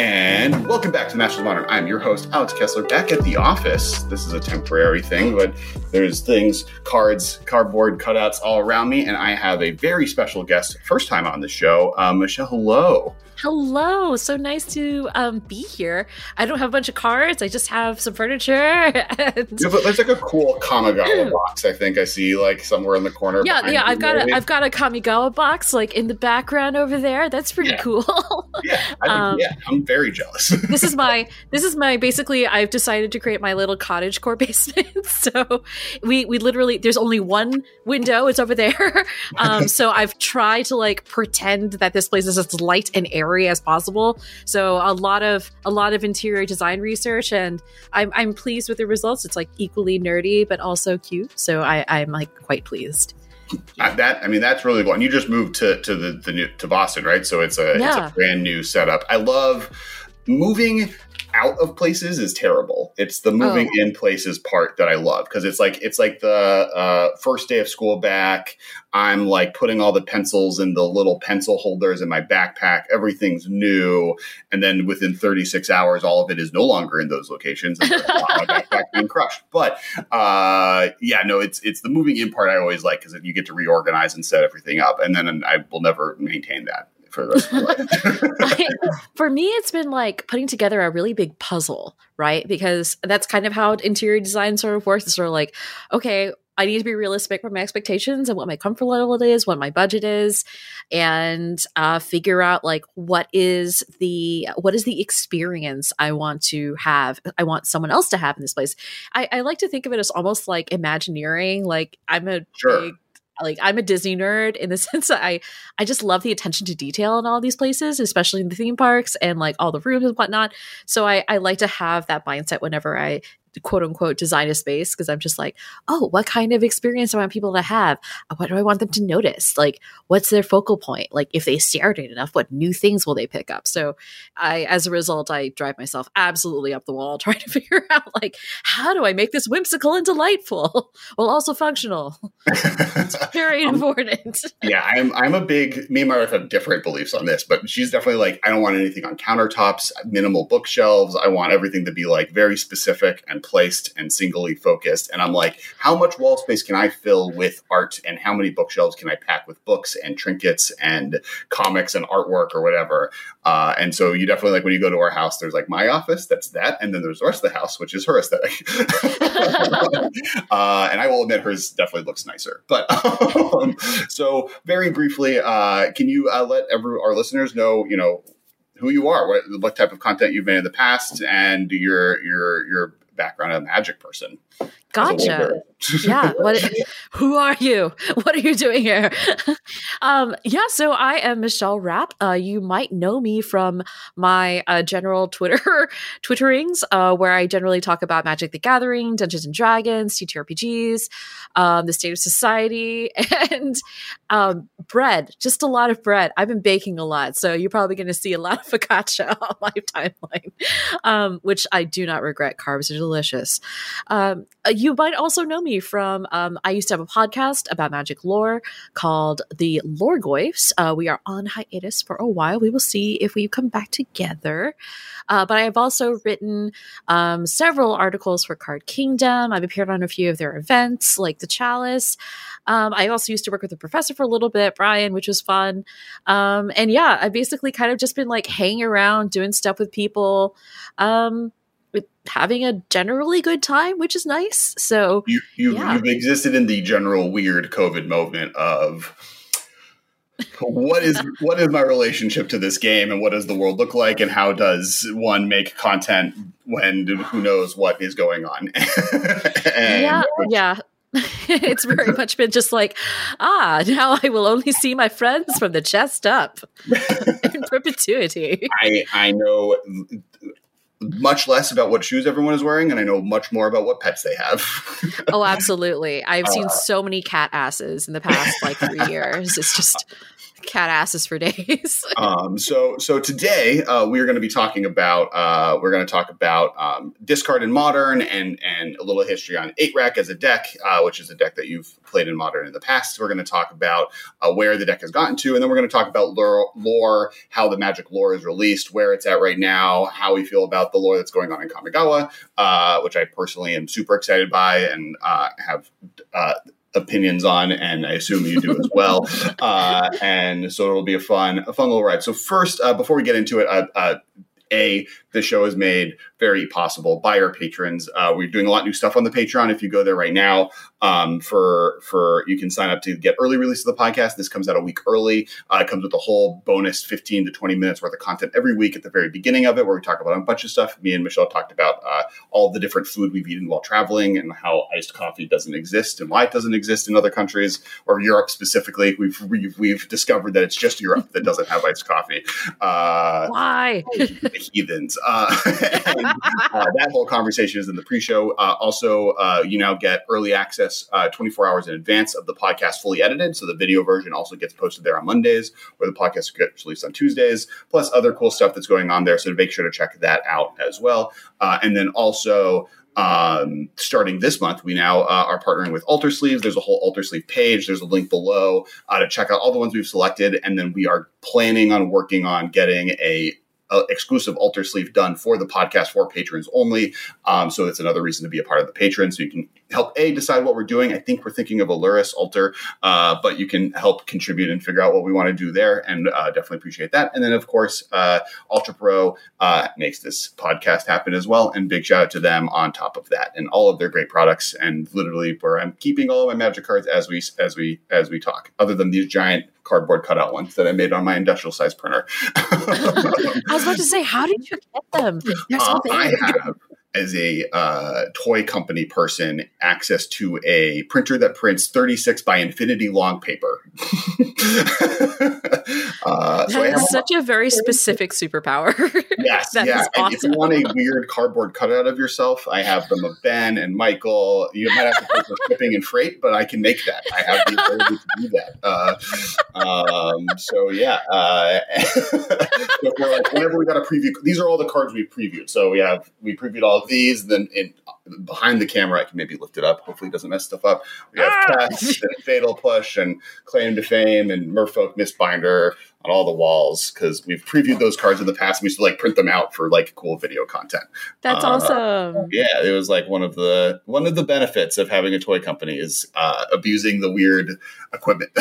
And welcome back to Masters of Modern. I'm your host, Alex Kessler, back at the office. This is a temporary thing, but there's things, cards, cardboard cutouts all around me, and I have a very special guest, first time on the show. Uh, Michelle, hello. Hello, so nice to um, be here. I don't have a bunch of cards. I just have some furniture. And... Yeah, but there's like a cool Kamigawa box. I think I see like somewhere in the corner. Yeah, yeah. I've got a I've got a Kamigawa box like in the background over there. That's pretty Yeah. cool. yeah, I think, Um, yeah, I'm very jealous. this is my this is my basically I've decided to create my little cottage core basement. so we we literally there's only one window. It's over there. Um, so I've tried to like pretend that this place is as light and airy as possible. So a lot of a lot of interior design research, and I'm I'm pleased with the results. It's like equally nerdy but also cute. So I I'm like quite pleased. Uh, that I mean, that's really cool. And you just moved to to the, the new to Boston, right? So it's a it's a brand new setup. I love moving out of places is terrible. It's the moving Oh. in places part that I love because it's like it's like the uh, first day of school back. I'm like putting all the pencils in the little pencil holders in my backpack. Everything's new, and then within 36 hours, all of it is no longer in those locations. And there's a lot of my backpack being crushed. But uh, yeah, no, it's it's the moving in part I always like because you get to reorganize and set everything up, and then I will never maintain that for the rest of my life. I- for me, it's been like putting together a really big puzzle, right? Because that's kind of how interior design sort of works. It's sort of like, okay, I need to be realistic with my expectations and what my comfort level is, what my budget is, and uh, figure out like what is the what is the experience I want to have. I want someone else to have in this place. I, I like to think of it as almost like Imagineering. Like I'm a Sure. big like I'm a Disney nerd in the sense that I I just love the attention to detail in all these places, especially in the theme parks and like all the rooms and whatnot. So I, I like to have that mindset whenever I quote unquote design a space because I'm just like, oh, what kind of experience do I want people to have? What do I want them to notice? Like, what's their focal point? Like, if they stare at it enough, what new things will they pick up? So I, as a result, I drive myself absolutely up the wall trying to figure out like, how do I make this whimsical and delightful while also functional? it's Very Um, important. yeah, I'm I'm a big me and my wife have different beliefs on this, but she's definitely like, I don't want anything on countertops, minimal bookshelves. I want everything to be like very specific and placed and singly focused. And I'm like, how much wall space can I fill with art and how many bookshelves can I pack with books and trinkets and comics and artwork or whatever? Uh, and so you definitely like when you go to our house, there's like my office, that's that, and then there's the rest of the house, which is her aesthetic. uh, and I will admit hers definitely looks nicer. But um, so very briefly, uh, can you uh, let every, our listeners know, you know, who you are, what, what type of content you've made in the past, and your your your background as a magic person? Gotcha. yeah what who are you what are you doing here um yeah so i am michelle rapp uh you might know me from my uh general twitter twitterings uh where i generally talk about magic the gathering dungeons and dragons ttrpgs um the state of society and um bread just a lot of bread i've been baking a lot so you're probably going to see a lot of focaccia on my timeline um which i do not regret carbs are delicious um, uh, you might also know me from um, I used to have a podcast about magic lore called the Lorgoyfs. Uh, we are on hiatus for a while. We will see if we come back together. Uh, but I have also written um, several articles for Card Kingdom. I've appeared on a few of their events, like the Chalice. Um, I also used to work with a professor for a little bit, Brian, which was fun. Um, and yeah, I've basically kind of just been like hanging around, doing stuff with people. Um, with- having a generally good time, which is nice. So You you Yeah. you've existed in the general weird COVID moment of what is what is my relationship to this game and what does the world look like and how does one make content when who knows what is going on and yeah, yeah. it's very much been just like, ah, now I will only see my friends from the chest up in perpetuity. I I know much less about what shoes everyone is wearing and I know much more about what pets they have. Oh, absolutely. I've seen Uh, so many cat asses in the past like three years. It's just cat asses for days. um, so so today uh, we are going to be talking about uh, we're going to talk about um, discard in modern and and a little history on eight rack as a deck, uh, which is a deck that you've played in modern in the past. We're going to talk about uh, where the deck has gotten to, and then we're going to talk about lore, lore, how the Magic lore is released, where it's at right now, how we feel about the lore that's going on in Kamigawa, uh, which I personally am super excited by and uh, have opinions on, and I assume you do as well. uh, and so it'll be a fun, a fun little ride. So first, uh, before we get into it, uh, uh a the show is made very possible by our patrons. Uh, we're doing a lot of new stuff on the Patreon. If you go there right now, um, for for you can sign up to get early release of the podcast. This comes out a week early. Uh, it comes with a whole bonus 15 to 20 minutes worth of content every week at the very beginning of it, where we talk about a bunch of stuff. Me and Michelle talked about uh, all the different food we've eaten while traveling and how iced coffee doesn't exist and why it doesn't exist in other countries or Europe specifically. We've we've, we've discovered that it's just Europe that doesn't have iced coffee. Uh, why? The heathens. Uh, and, uh, that whole conversation is in the pre-show. Uh, also, you now get early access uh, 24 hours in advance of the podcast fully edited. So the video version also gets posted there on Mondays, where the podcast gets released on Tuesdays, plus other cool stuff that's going on there. So make sure to check that out as well. Uh, and then also, um, starting this month, we now uh, are partnering with Alter Sleeves. There's a whole Alter Sleeve page. There's a link below uh, to check out all the ones we've selected. And then we are planning on working on getting a uh, exclusive alter sleeve done for the podcast for patrons only. Um, so it's another reason to be a part of the patron. So you can help a decide what we're doing. I think we're thinking of a Lurrus alter, uh, but you can help contribute and figure out what we want to do there, and uh, definitely appreciate that. And then of course, uh, Ultra Pro uh, makes this podcast happen as well, and big shout out to them on top of that and all of their great products. And literally, where I'm keeping all of my magic cards as we as we as we talk, other than these giant cardboard cutout ones that I made on my industrial size printer. I was about to say, how did you get them? Uh, I have as a uh, toy company person access to a printer that prints 36 by infinity long paper. uh, that so is such a very specific superpower. Yes, yeah. Awesome. if you want a weird cardboard cutout of yourself, I have them of Ben and Michael. You might have to pay for shipping and freight, but I can make that. I have the ability to do that. Uh, um, so yeah, uh, so like, whenever we got a preview, these are all the cards we previewed. So we have we previewed all these, then in, behind the camera, I can maybe lift it up. Hopefully, it doesn't mess stuff up. We have ah! Test and Fatal Push and Claim to Fame and Merfolk Mistbinder on all the walls because we've previewed those cards in the past. We used to like print them out for like cool video content. That's uh, awesome. Yeah, it was like one of the one of the benefits of having a toy company is uh, abusing the weird equipment.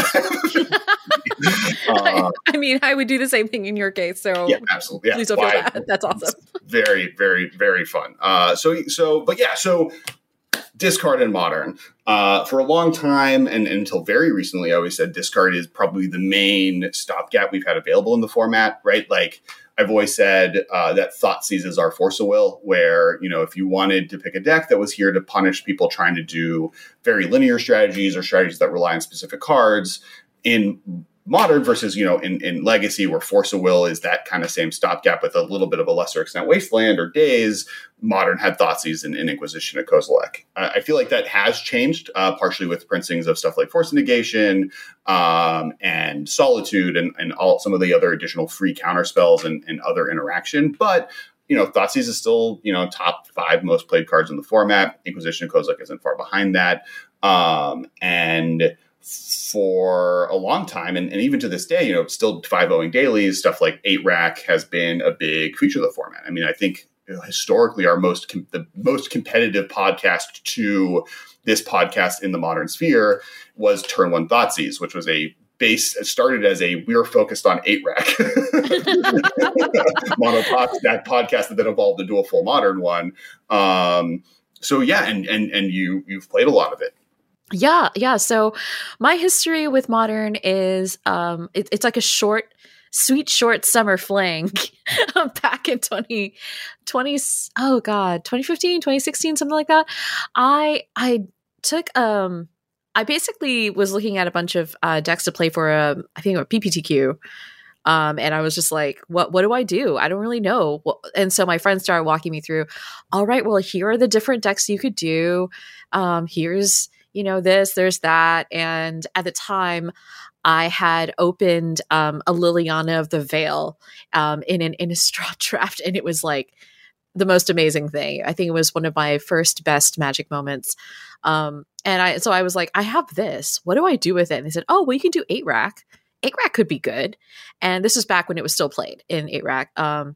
uh, I, I, mean, I would do the same thing in your case. So yeah, absolutely. Yeah. Please don't feel bad. That's awesome. Very, very, very fun. Uh, so, so, but yeah, so discard and modern. Uh, for a long time and, and, until very recently, I always said discard is probably the main stopgap we've had available in the format, right? Like I've always said uh, that Thoughtseize is our force of will, where, you know, if you wanted to pick a deck that was here to punish people trying to do very linear strategies or strategies that rely on specific cards, in modern versus you know in, in legacy where force of will is that kind of same stopgap with a little bit of a lesser extent wasteland or daze modern had thoughtseize and, inquisition of kozilek i feel like that has changed uh, partially with printings of stuff like force negation um, and solitude and, and all some of the other additional free counter spells and, and other interaction but you know, Thoughtseize is still, you know, top five most played cards in the format. Inquisition of Kozilek isn't far behind that. Um, and for a long time, and, and even to this day, you know, still 5 0 dailies, stuff like 8 rack has been a big feature of the format. I mean, I think you know, historically our most com- the most competitive podcast to this podcast in the modern sphere was Turn One Thoughtseize, which was a base started as a we are focused on eight rack monopod that podcast that then evolved into a full modern one. Um, so yeah, and and and you you've played a lot of it. Yeah, yeah. So my history with modern is um it, it's like a short sweet short summer fling back in 20, 20 oh god 2015 2016 something like that i i took um i basically was looking at a bunch of uh, decks to play for a i think a pptq um, and I was just like, what what do I do? I don't really know. And so my friends started walking me through, all right, well, here are the different decks you could do. Um, here's you know, this, there's that. And at the time, I had opened um, a Liliana of the Veil um, in an Innistrad draft, and it was like the most amazing thing. I think it was one of my first best magic moments. Um, and I so I was like, I have this. What do I do with it? And they said, Oh, well, you can do eight rack. Eight rack could be good. And this was back when it was still played in eight rack. Um,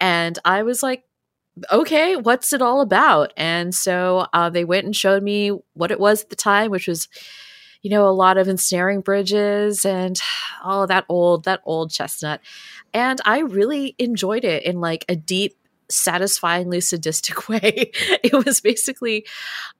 and I was like, okay, what's it all about? And so uh, they went and showed me what it was at the time, which was, you know, a lot of ensnaring bridges and oh, that old, that old chestnut. And I really enjoyed it in like a deep, satisfyingly sadistic way. it was basically,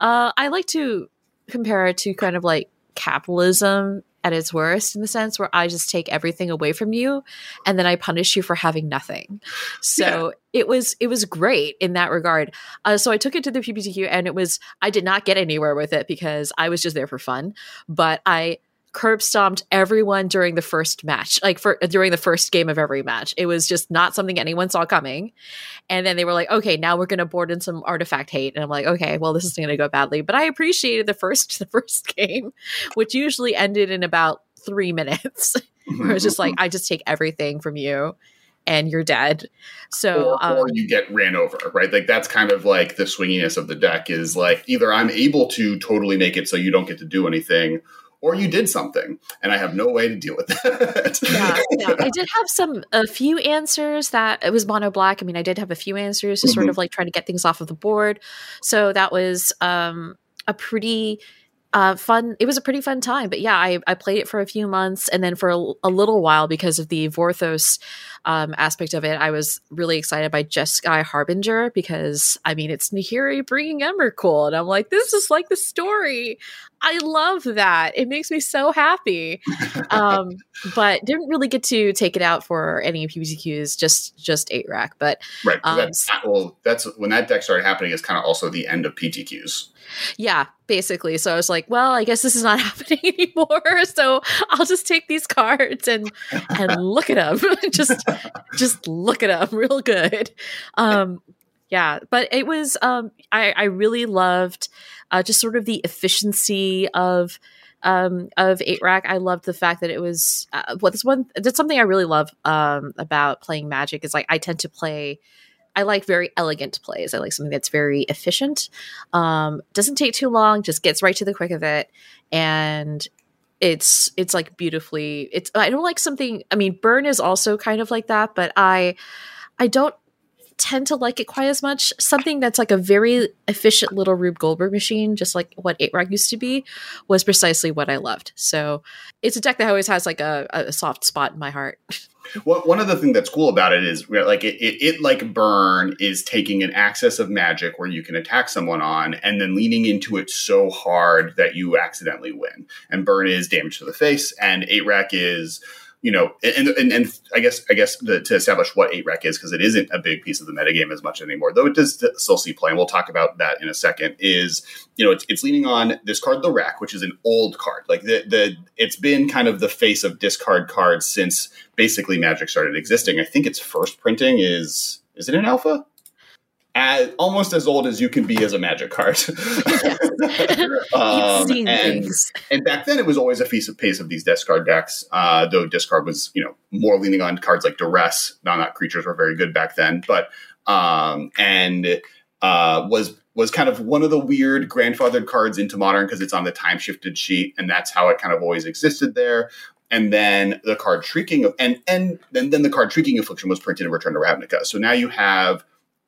uh, I like to compare it to kind of like capitalism at its worst in the sense where I just take everything away from you and then I punish you for having nothing. So yeah. it was it was great in that regard. Uh, so I took it to the PPTQ and it was I did not get anywhere with it because I was just there for fun, but I curb stomped everyone during the first match, like for during the first game of every match. It was just not something anyone saw coming. And then they were like, okay, now we're gonna board in some artifact hate. And I'm like, okay, well, this is gonna go badly. But I appreciated the first the first game, which usually ended in about three minutes. where it was just like, I just take everything from you and you're dead. So, or, um, or, you get ran over, right? Like that's kind of like the swinginess of the deck is like either I'm able to totally make it so you don't get to do anything, or you did something and I have no way to deal with that. yeah, yeah, I did have some a few answers that it was mono black. I mean, I did have a few answers to mm-hmm. sort of like try to get things off of the board. So that was um a pretty uh, fun. It was a pretty fun time, but yeah, I, I played it for a few months, and then for a, a little while because of the Vorthos um, aspect of it, I was really excited by Jeskai Harbinger because I mean it's Nahiri bringing Emrakul, and I'm like, this is like the story. I love that. It makes me so happy. Um, but didn't really get to take it out for any PPTQs, just just eight rack. But right, um, that's, well, that's when that deck started happening. Is kind of also the end of PTQs. Yeah, basically. So I was like, well, I guess this is not happening anymore. So I'll just take these cards and and look at them. just just look at them real good. Um, yeah, but it was um, I, I really loved uh, just sort of the efficiency of um, of eight rack. I loved the fact that it was uh, this one that's something I really love um, about playing Magic is like I tend to play I like very elegant plays. I like something that's very efficient. Um, doesn't take too long, just gets right to the quick of it, and it's it's like beautifully. It's I don't like something. I mean, burn is also kind of like that, but I I don't tend to like it quite as much. Something that's like a very efficient little Rube Goldberg machine, just like what 8 Rack used to be, was precisely what I loved. So it's a deck that always has like a, a soft spot in my heart. Well, one of the things that's cool about it is like it, it, it, like burn is taking an access of magic where you can attack someone on and then leaning into it so hard that you accidentally win. And burn is damage to the face, and eight rack is you know, and and, and I guess I guess the, to establish what eight rack is because it isn't a big piece of the metagame as much anymore, though it does still see play, and we'll talk about that in a second. Is you know, it's, it's leaning on this card, the rack, which is an old card. Like the the it's been kind of the face of discard cards since basically Magic started existing. I think its first printing is is it an alpha? As almost as old as you can be as a magic card. um, and, and, back then it was always a piece of pace of these discard decks, uh, though discard was, you know, more leaning on cards like duress. Not creatures were very good back then, but um, and uh, was was kind of one of the weird grandfathered cards into modern because it's on the time shifted sheet, and that's how it kind of always existed there and then the card shrieking and and then, then the card shrieking affliction was printed in return to ravnica so now you have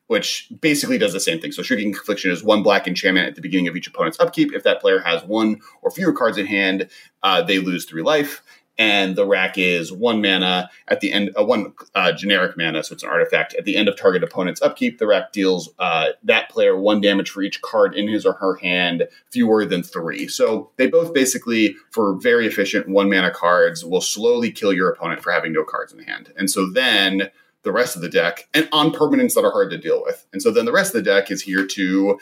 which basically does the same thing. So Shrieking Affliction is one black enchantment at the beginning of each opponent's upkeep. If that player has one or fewer cards in hand, uh, they lose three life. And the rack is one mana at the end, uh, one uh, generic mana, so it's an artifact. At the end of target opponent's upkeep, the rack deals uh, that player one damage for each card in his or her hand, fewer than three. So they both basically, for very efficient one mana cards, will slowly kill your opponent for having no cards in hand. And so then the rest of the deck and on permanents that are hard to deal with. And so then the rest of the deck is here to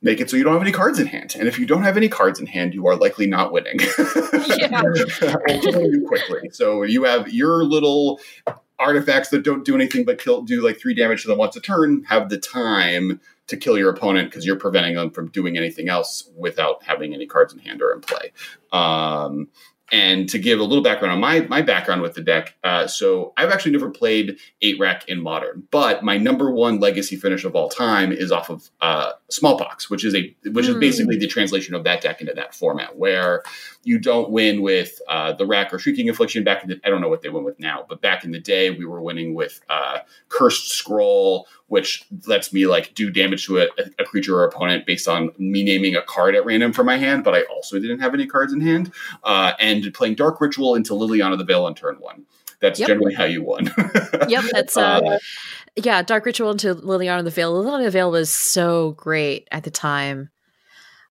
make it so you don't have any cards in hand. And if you don't have any cards in hand, you are likely not winning. Quickly. So you have your little artifacts that don't do anything but kill do like three damage to them once a turn have the time to kill your opponent because you're preventing them from doing anything else without having any cards in hand or in play. Um, and to give a little background on my my background with the deck, uh, so I've actually never played eight rack in modern, but my number one legacy finish of all time is off of uh, Smallpox, which is a which mm. is basically the translation of that deck into that format, where you don't win with uh, the rack or shrieking affliction. Back in the I don't know what they win with now, but back in the day we were winning with uh, cursed scroll, which lets me like do damage to a, a, creature or opponent based on me naming a card at random from my hand, but I also didn't have any cards in hand, uh, and playing Dark Ritual into Liliana the Veil on turn one. That's yep. generally how you won. yep, that's uh, uh, yeah. Dark Ritual into Liliana the Veil. Liliana the Veil was so great at the time.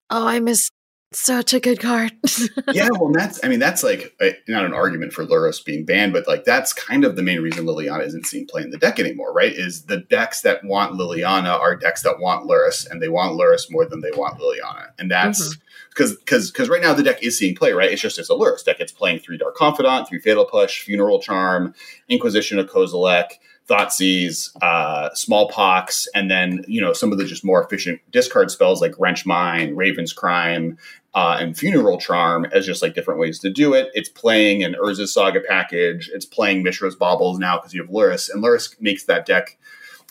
Oh, I miss such a good card. yeah, well, that's I mean that's like a, not an argument for Lurrus being banned, but like that's kind of the main reason Liliana isn't seen play in the deck anymore, right? Is the decks that want Liliana are decks that want Lurrus, and they want Lurrus more than they want Liliana, and that's because mm-hmm. because because right now the deck is seeing play, right? It's just it's a Lurrus deck. It's playing three Dark Confidant, three Fatal Push, Funeral Charm, Inquisition of Kozilek. Thoughtseize, uh, smallpox, and then you know some of the just more efficient discard spells like Wrench Mind, Raven's Crime, uh, and Funeral Charm as just like different ways to do it. It's playing an Urza's Saga package. It's playing Mishra's Baubles now because you have Lurrus, and Lurrus makes that deck.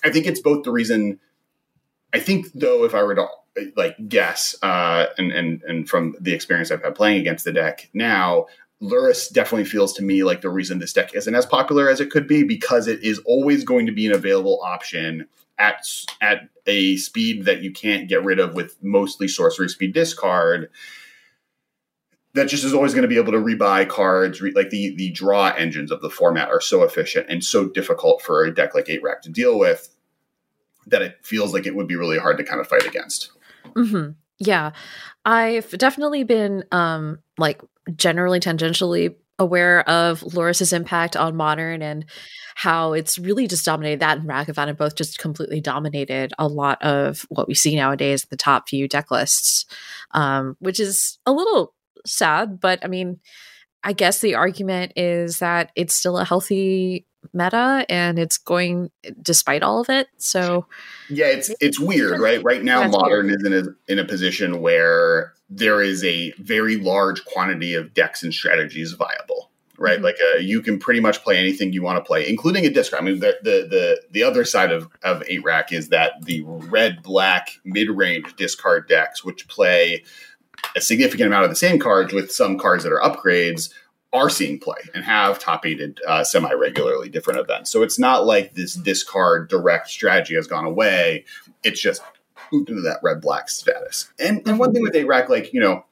I think it's both the reason. I think though, if I were to like guess, uh, and and and from the experience I've had playing against the deck now, Lurrus definitely feels to me like the reason this deck isn't as popular as it could be because it is always going to be an available option at at a speed that you can't get rid of with mostly sorcery speed discard. That just is always going to be able to rebuy cards. Re- like the the draw engines of the format are so efficient and so difficult for a deck like Eight Rack to deal with that it feels like it would be really hard to kind of fight against. Mm-hmm. Yeah, I've definitely been um like generally tangentially aware of Lurrus's impact on modern and how it's really just dominated that and Ragavan have both just completely dominated a lot of what we see nowadays the top few deck lists, um, which is a little sad. But I mean, I guess the argument is that it's still a healthy meta and it's going despite all of it. So yeah, it's it's weird, right? Right now, modern weird. is in a in a position where there is a very large quantity of decks and strategies viable right? Mm-hmm. Like uh, you can pretty much play anything you want to play, including a discard. I mean, the the the, the other side of, of eight rack is that the red black mid range discard decks, which play a significant amount of the same cards with some cards that are upgrades, are seeing play and have top aided uh, semi regularly different events. So it's not like this discard direct strategy has gone away. It's just moved into that red black status. And, and one thing with eight rack, like, you know,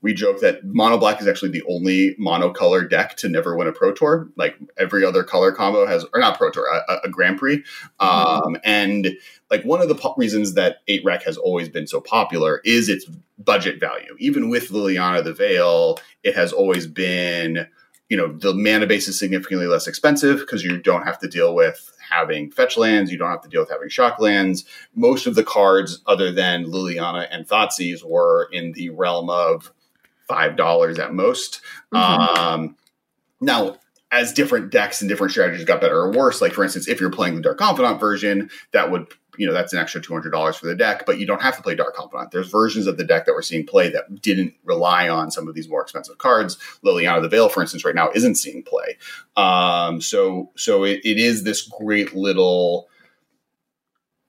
we joke that mono black is actually the only monocolor deck to never win a pro tour. Like every other color combo has, or not pro tour, a, a Grand Prix. Um, and like one of the po- reasons that eight rack has always been so popular is its budget value. Even with Liliana the Veil, it has always been, you know, the mana base is significantly less expensive because you don't have to deal with having fetch lands. You don't have to deal with having shock lands. Most of the cards, other than Liliana and Thoughtseize, were in the realm of five dollars at most. Mm-hmm. Um, now, as different decks and different strategies got better or worse, like for instance, if you're playing the Dark Confidant version, that would you know that's an extra two hundred dollars for the deck, but you don't have to play Dark Confidant. There's versions of the deck that we're seeing play that didn't rely on some of these more expensive cards. Liliana of the Veil, for instance, right now isn't seeing play. Um, so so it, it is this great little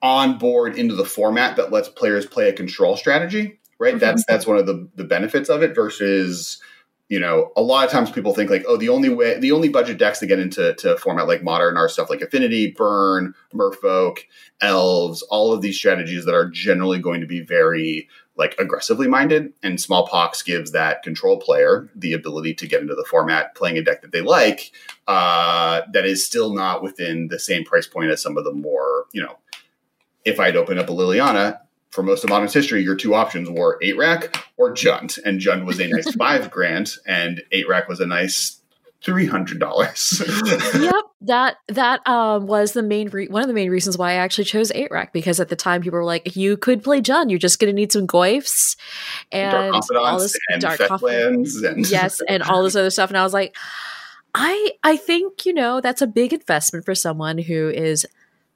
on board into the format that lets players play a control strategy right? Mm-hmm. That's that's one of the the benefits of it versus you know, a lot of times people think like, oh, the only way, the only budget decks to get into to format like modern are stuff like Affinity, Burn, Merfolk, Elves, all of these strategies that are generally going to be very like aggressively minded. And Smallpox gives that control player the ability to get into the format playing a deck that they like, uh, that is still not within the same price point as some of the more, you know, if I'd open up a Liliana, for most of modern's history, your two options were eight rack or Jund, and Jund was a nice five grand, and eight rack was a nice three hundred dollars. yep that that um, was the main re- one of the main reasons why I actually chose eight rack because at the time people were like, you could play Jund, you're just going to need some goyfs and all this and dark confidants, and yes, and all this other stuff, and I was like, I I think you know that's a big investment for someone who is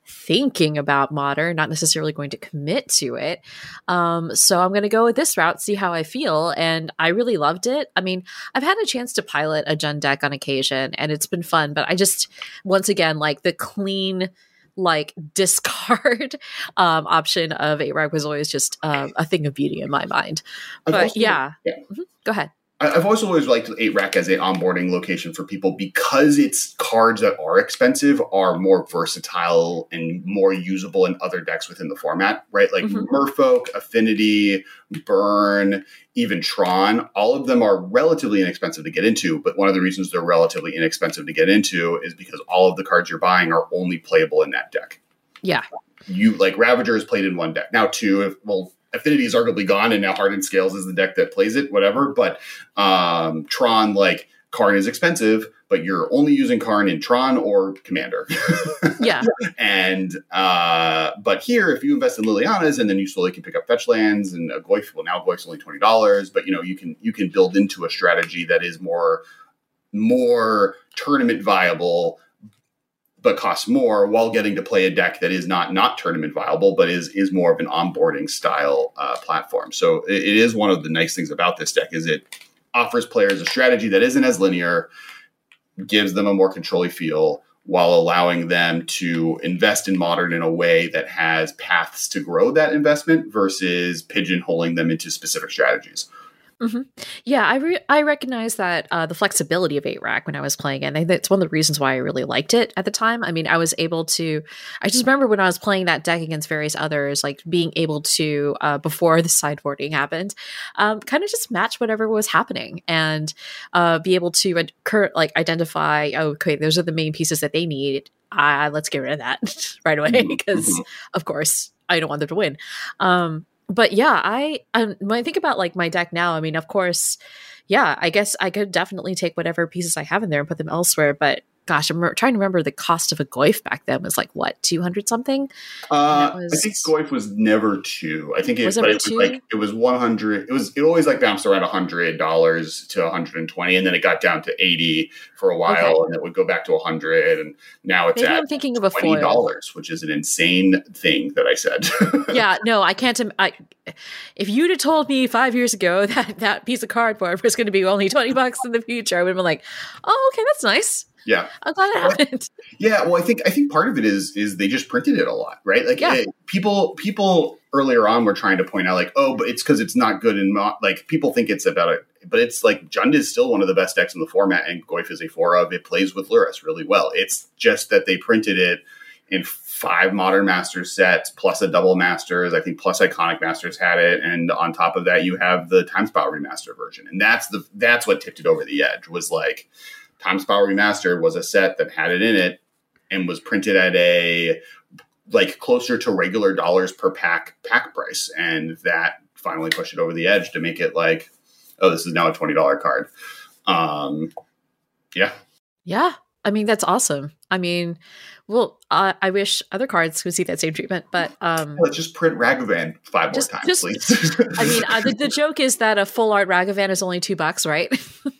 thinking about modern, not necessarily going to commit to it. Um, so I'm going to go with this route, see how I feel. And I really loved it. I mean, I've had a chance to pilot a Gen deck on occasion and it's been fun, but I just, once again, like the clean, like discard um, option of a rag was always just um, a thing of beauty in my mind. But also, yeah, yeah. Mm-hmm. go ahead. I've also always liked Eight Rack as an onboarding location for people because its cards that are expensive are more versatile and more usable in other decks within the format, right? Like mm-hmm. Merfolk, Affinity, Burn, even Tron, all of them are relatively inexpensive to get into. But one of the reasons they're relatively inexpensive to get into is because all of the cards you're buying are only playable in that deck. Yeah. You like Ravager is played in one deck. Now, two, if, well, Affinity is arguably gone, and now Hardened Scales is the deck that plays it, whatever. But um, Tron, like Karn, is expensive, but you're only using Karn in Tron or Commander. yeah. And uh, but here, if you invest in Liliana's, and then you slowly can pick up fetch lands, and a Goyf, well, now Goyf's only twenty dollars, but you know you can you can build into a strategy that is more more tournament viable but costs more while getting to play a deck that is not not tournament viable, but is is more of an onboarding style uh, platform. So it, it is one of the nice things about this deck is it offers players a strategy that isn't as linear, gives them a more controlly feel while allowing them to invest in modern in a way that has paths to grow that investment versus pigeonholing them into specific strategies. Mm-hmm. Yeah, I re- I recognize that uh, the flexibility of 8 Rack when I was playing it. That's one of the reasons why I really liked it at the time. I mean, I was able to. I just remember when I was playing that deck against various others, like being able to uh, before the sideboarding happened, um, kind of just match whatever was happening and uh, be able to ad- cur- like identify. Oh, okay, those are the main pieces that they need. Uh, let's get rid of that right away because, mm-hmm. of course, I don't want them to win. Um, but yeah, I um, when I think about like my deck now, I mean, of course, yeah, I guess I could definitely take whatever pieces I have in there and put them elsewhere. But gosh, I'm re- trying to remember the cost of a Goyf back then was like what two hundred something. Uh, was, I think Goyf was never two. I think it was, it was like it was one hundred. It was it always like bounced around hundred dollars to one hundred and twenty, and then it got down to eighty for a while, okay. and it would go back to hundred, and now it's Maybe at I'm thinking of a twenty dollars, which is an insane thing that I said. yeah, no, I can't. I, if you'd have told me five years ago that that piece of cardboard was going to be only twenty bucks in the future, I would have been like, oh, okay, that's nice. Yeah, I'm glad it happened. Yeah, well, I think I think part of it is is they just printed it a lot, right? Like yeah. it, people people earlier on were trying to point out like, oh, but it's because it's not good in mo-. like people think it's about it, but it's like Jund is still one of the best decks in the format, and Goyf is a four of. It plays with Lurrus really well. It's just that they printed it in five modern masters sets plus a double masters i think plus iconic masters had it and on top of that you have the time spiral remaster version and that's the that's what tipped it over the edge was like Time Spiral Remastered was a set that had it in it and was printed at a like closer to regular dollars per pack pack price, and that finally pushed it over the edge to make it like, oh, this is now a twenty dollar card. Um, yeah, yeah. I mean, that's awesome. I mean, well, uh, I wish other cards could see that same treatment, but um, let's just print Ragavan five just, more times, just, please. I mean, uh, the, the, joke is that a full art Ragavan is only two bucks, right?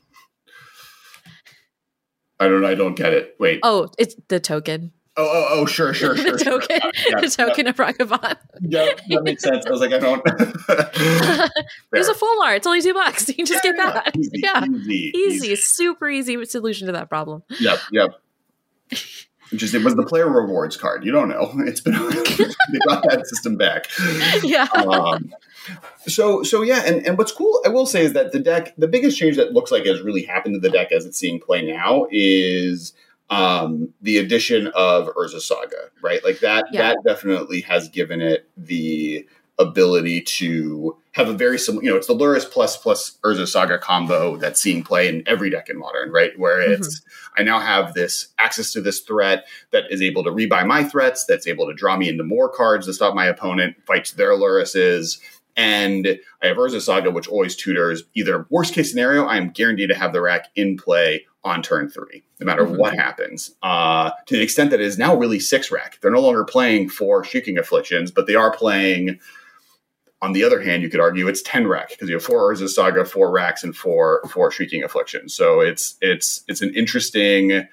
I don't. I don't get it. Wait. Oh, it's the token. Oh, oh, oh, sure, sure, sure. the token, sure. Yeah, the token yeah. of Ragavan. yeah, that makes sense. I was like, I don't. There's a full art. It's only two bucks. You can just yeah, get that. Easy, yeah, easy, easy, easy, super easy solution to that problem. Yep, yep. Just it was the player rewards card. You don't know. It's been they brought that system back. Yeah. Um, so so yeah, and, and what's cool, I will say, is that the deck, the biggest change that looks like has really happened to the deck as it's seeing play now is um, the addition of Urza Saga, right? Like that yeah. that definitely has given it the ability to have a very similar, you know, it's the Lurrus plus plus Urza Saga combo that's seeing play in every deck in Modern, right? Where mm-hmm. it's mm-hmm. I now have this access to this threat that is able to rebuy my threats, that's able to draw me into more cards to stop my opponent, fights their Lurruses, and I have Urza Saga, which always tutors either worst case scenario, I am guaranteed to have the rack in play on turn three, no matter mm-hmm. what happens. Uh, to the extent that it is now really six rack. They're no longer playing for Shrieking Afflictions, but they are playing. On the other hand, you could argue it's ten rack because you have four Urza Saga, four racks, and four four Shrieking Affliction. So it's it's it's an interesting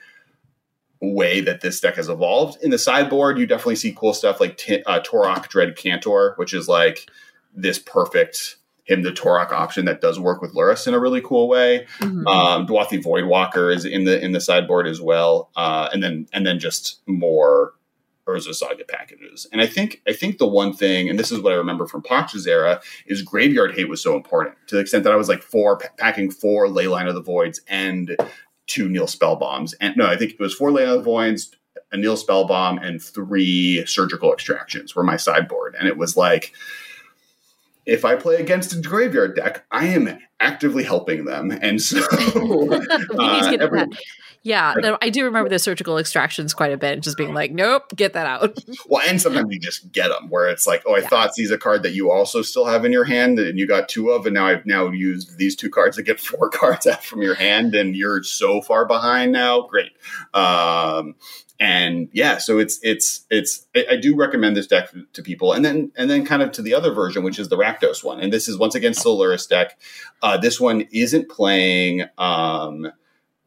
way that this deck has evolved. In the sideboard, you definitely see cool stuff like T- uh, Tourach Dread Cantor, which is like this perfect him the Tourach option that does work with Lurrus in a really cool way. Mm-hmm. Um, Voidwalker Voidwalker is in the in the sideboard as well, uh, and then and then just more Urza Saga packages. And I think I think the one thing, and this is what I remember from Pacha's era, is graveyard hate was so important to the extent that I was like four packing four Leyline of the Voids and two Nihil Spellbombs. And no, I think it was four Leyline of the Voids, a Nihil Spellbomb, and three surgical extractions were my sideboard. And it was like if I play against a graveyard deck, I am actively helping them. And so uh, every, yeah, no, I do remember the surgical extractions quite a bit, just being like, nope, get that out. well, and sometimes you just get them where it's like, oh, I yeah. thought these a card that you also still have in your hand, and you got two of, and now I've now used these two cards to get four cards out from your hand, and you're so far behind now. Great. Um, and yeah, so it's it's it's I do recommend this deck to people, and then and then kind of to the other version, which is the Rakdos one, and this is once again Solaris deck. Uh, this one isn't playing. Um,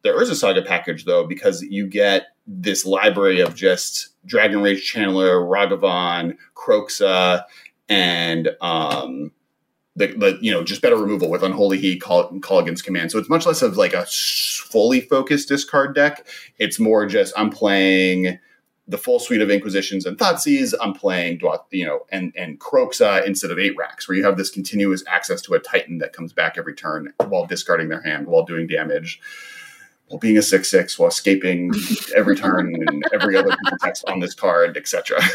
the Urza Saga package, though, because you get this library of just Dragon Rage Channeler, Ragavan, Kroxa, and um, the, the you know just better removal with Unholy Heat, Kolaghan's Command. So it's much less of like a fully focused discard deck. It's more just I'm playing the full suite of Inquisitions and Thoughtseize. I'm playing you know and and Kroxa instead of eight racks, where you have this continuous access to a Titan that comes back every turn while discarding their hand while doing damage while being a six six while escaping every turn and every other text on this card, etc.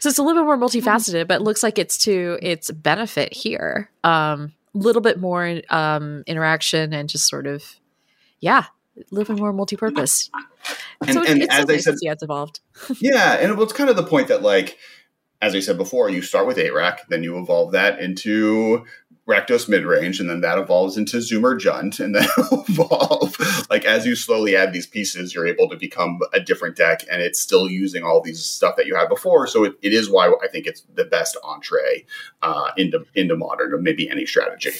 so it's a little bit more multifaceted, but it looks like it's to its benefit here. A um, little bit more um, interaction and just sort of, yeah, a little bit more multi-purpose. And, so and as I said, yeah, it's evolved. yeah, and it's kind of the point that like as I said before, you start with 8 rack, then you evolve that into Rakdos mid range, and then that evolves into Zoomer Jund, and then evolve. Like as you slowly add these pieces, you're able to become a different deck, and it's still using all these stuff that you had before. So it, it is why I think it's the best entree uh, into into modern or maybe any strategy.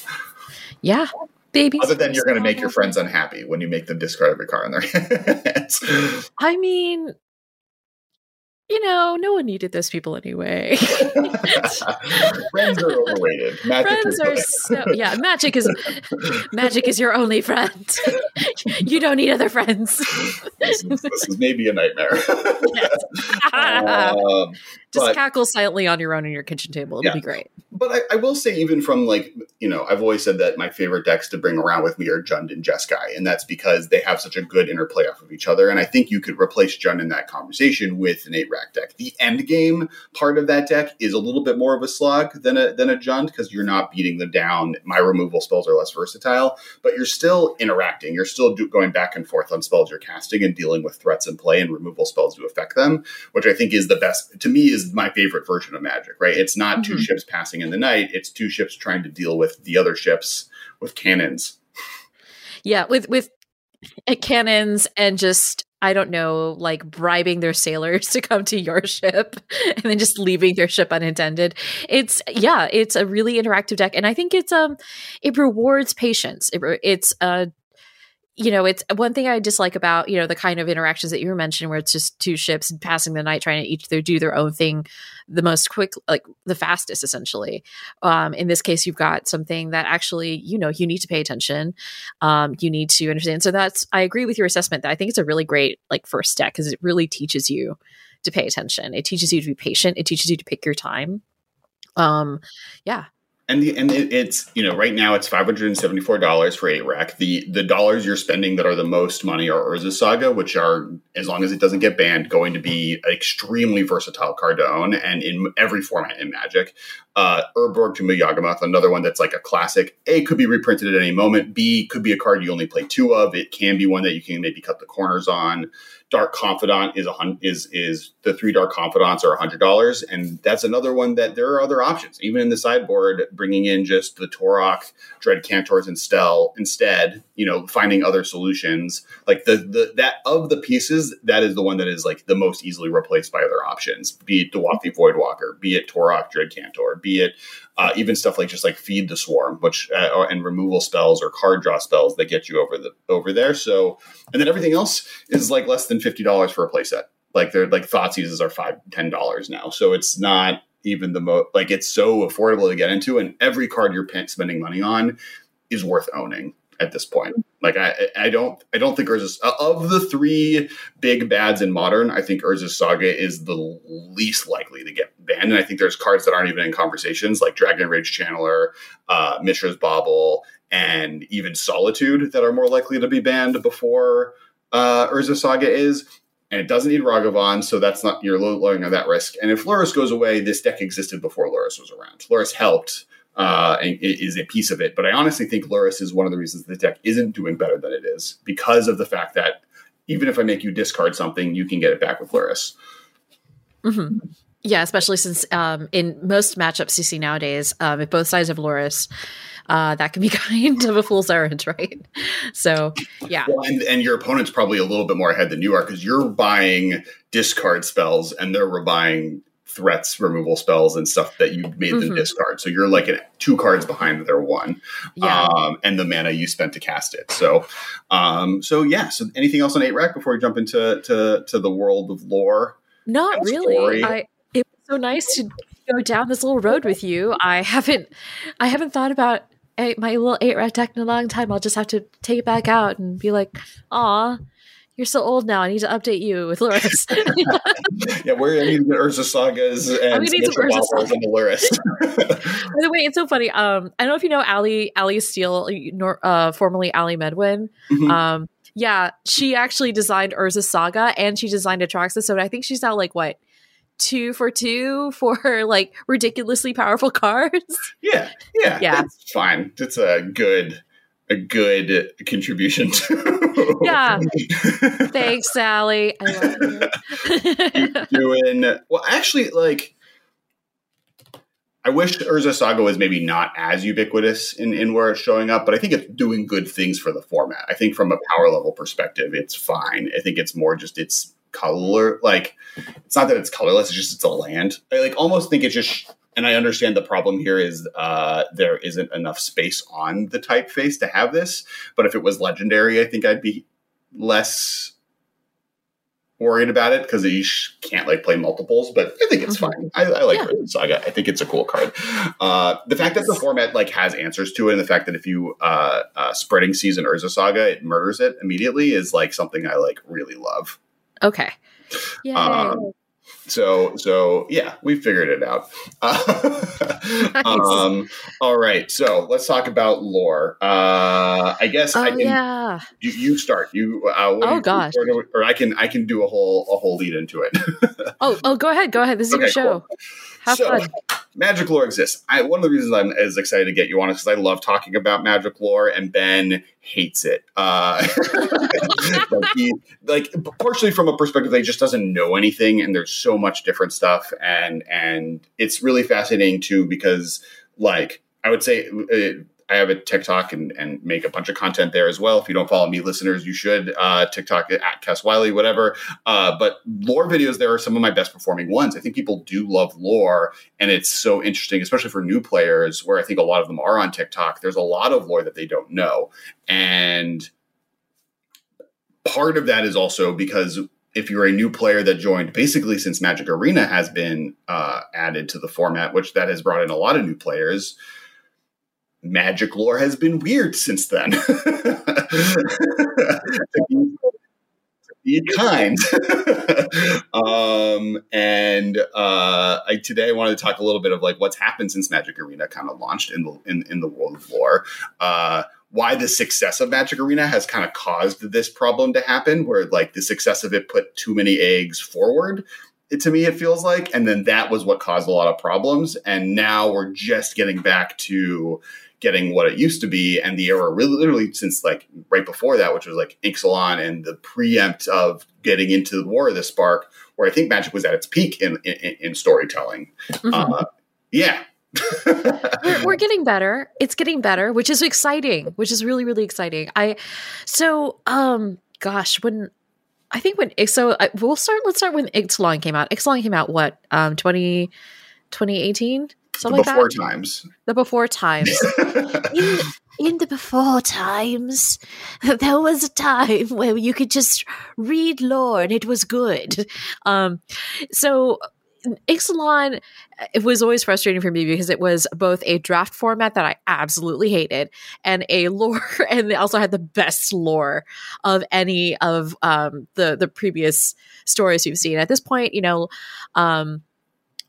Yeah, baby. Other than you're going to make your friends unhappy when you make them discard every card in their hands. I mean, you know, no one needed those people anyway. Friends are overrated. Magic Friends are so yeah. Magic is magic is your only friend. you don't need other friends. this, is, this is maybe a nightmare. um, just but, cackle silently on your own in your kitchen table. It'll yeah. be great. But I, I, will say, even from like, you know, I've always said that my favorite decks to bring around with me are Jund and Jeskai. And that's because they have such a good interplay off of each other. And I think you could replace Jund in that conversation with an eight rack deck. The end game part of that deck is a little bit more of a slog than a, than a Jund because you're not beating them down. My removal spells are less versatile, but you're still interacting. You're still do, going back and forth on spells you're casting and dealing with threats in play and removal spells to affect them, which I think is the best, to me, is is my favorite version of Magic, right? It's not mm-hmm. two ships passing in the night, it's two ships trying to deal with the other ships with cannons. Yeah, with with uh, cannons and just I don't know, like bribing their sailors to come to your ship and then just leaving their ship unattended. It's yeah, it's a really interactive deck, and I think it's um, it rewards patience. It, it's a you know, it's one thing I dislike about, you know, the kind of interactions that you were mentioning where it's just two ships passing the night trying to each do their own thing the most quick, like the fastest, essentially. Um, in this case, you've got something that actually, you know, you need to pay attention. Um, you need to understand. So that's, I agree with your assessment that I think it's a really great, like, first step because it really teaches you to pay attention. It teaches you to be patient. It teaches you to pick your time. Um, yeah, and the, and it, it's you know right now it's five hundred and seventy four dollars for eight rack. The the dollars you're spending that are the most money are Urza Saga, which are as long as it doesn't get banned, going to be an extremely versatile card to own and in every format in Magic. Uh, Urborg Tomb of Yawgmoth, another one that's like a classic. A could be reprinted at any moment. B could be a card you only play two of. It can be one that you can maybe cut the corners on. Dark Confidant is a hun- is is the three Dark Confidants are a hundred dollars, and that's another one that there are other options. Even in the sideboard, bringing in just the Tourach, Dread Cantors, and Stel instead, you know, finding other solutions like the the that of the pieces, that is the one that is like the most easily replaced by other options. Be it the Dauthi Voidwalker, be it Tourach, Dread Cantor, be it uh, even stuff like just like feed the swarm, which uh, and removal spells or card draw spells that get you over the over there. So, and then everything else is like less than fifty dollars for a playset. Like they're like Thoughtseize are five ten dollars now, so it's not even the most like it's so affordable to get into, and every card you're spending money on is worth owning at this point. Like I, I don't, I don't think Urza's of the three big bads in modern. I think Urza's Saga is the least likely to get banned, and I think there's cards that aren't even in conversations, like Dragon Rage Channeler, uh, Mishra's Bauble, and even Solitude that are more likely to be banned before uh, Saga is. And it doesn't need Ragavan, so that's not you're lowering on that risk. And if Lurrus goes away, this deck existed before Lurrus was around. Lurrus helped uh, is a piece of it. But I honestly think Lurrus is one of the reasons the deck isn't doing better than it is because of the fact that even if I make you discard something, you can get it back with Lurrus. Mm-hmm. Yeah, especially since um, in most matchups you see nowadays, um, if both sides of Lurrus, uh, that can be kind of a fool's errand, right? So, yeah. Well, and, and, your opponent's probably a little bit more ahead than you are because you're buying discard spells and they're buying threats removal spells and stuff that you made mm-hmm. them discard. So you're like two cards behind their one, yeah. um, and the mana you spent to cast it. So, um, so yeah. So anything else on eight rack before we jump into to, to the world of lore? Not really. I, it was so nice to go down this little road with you. I haven't, I haven't thought about my little eight rack deck in a long time. I'll just have to take it back out and be like, "Aw, you're so old now. I need to update you with Lurrus. yeah, we're going to get Urza Sagas and we need some Urza Sagas the Lurrus. By the way, it's so funny. Um, I don't know if you know Ali Ali Steele, uh, formerly Ali Medwin. Mm-hmm. Um, yeah, she actually designed Urza Saga and she designed Atraxa. So I think she's now like what two for two for like ridiculously powerful cards. Yeah, yeah, yeah. It's fine. It's a good a good contribution to. Yeah. Thanks, Sally. I love you. doing well. Actually, like. I wish Urza Saga was maybe not as ubiquitous in, in where it's showing up, but I think it's doing good things for the format. I think from a power level perspective, it's fine. I think it's more just it's color like it's not that it's colorless, it's just it's a land. I like almost think it's just and I understand the problem here is uh, there isn't enough space on the typeface to have this. But if it was legendary, I think I'd be less worried about it because you can't like play multiples. But I think it's mm-hmm. fine. I, I like yeah. Saga. I think it's a cool card. Uh, the fact that the format like has answers to it, and the fact that if you uh, uh, Spreading Seas Urza Saga, it murders it immediately is like something I like really love. Okay. Yeah. Um, so so yeah we figured it out. Nice. um all right so let's talk about lore. Uh i guess oh, i can yeah. You, you start. You uh oh gosh. Or, or, i can i can do a whole a whole lead into it. Oh oh go ahead go ahead. This is okay, your show. Cool. have so, fun magic lore exists. I, one of the reasons I'm as excited to get you on is because I love talking about magic lore, and Ben hates it. Uh, like, he, like partially from a perspective that he just doesn't know anything, and there's so much different stuff, and and it's really fascinating too because like I would say. Uh, I have a TikTok and, and make a bunch of content there as well. If you don't follow me, listeners, you should. Uh, TikTok at Kess Wylie, whatever. Uh, but lore videos, there are some of my best performing ones. I think people do love lore, and it's so interesting, especially for new players, where I think a lot of them are on TikTok. There's a lot of lore that they don't know, and part of that is also because if you're a new player that joined basically since Magic Arena has been uh, added to the format, which that has brought in a lot of new players magic lore has been weird since then. be, kind. um, and uh, I, today I wanted to talk a little bit of like what's happened since Magic Arena kind of launched in the in, in the world of lore. Uh, why the success of Magic Arena has kind of caused this problem to happen, where like the success of it put too many eggs forward it, to me it feels like and then that was what caused a lot of problems and now we're just getting back to getting what it used to be and the era really literally since like right before that which was like Ixalan and the preempt of getting into the war of the spark where i think magic was at its peak in in, in storytelling. Mm-hmm. uh, yeah. We're, we're, getting better. It's getting better which is exciting which is really really exciting. I so um gosh when i think when so I, we'll start let's start when ixalan came out. Ixalan came out what um 20 2018 Something like before that. times. The before times. in, in the before times, there was a time where you could just read lore and it was good. Um, so Ixalan, it was always frustrating for me because it was both a draft format that I absolutely hated and a lore, and they also had the best lore of any of um, the the previous stories we've seen. At this point, you know, um,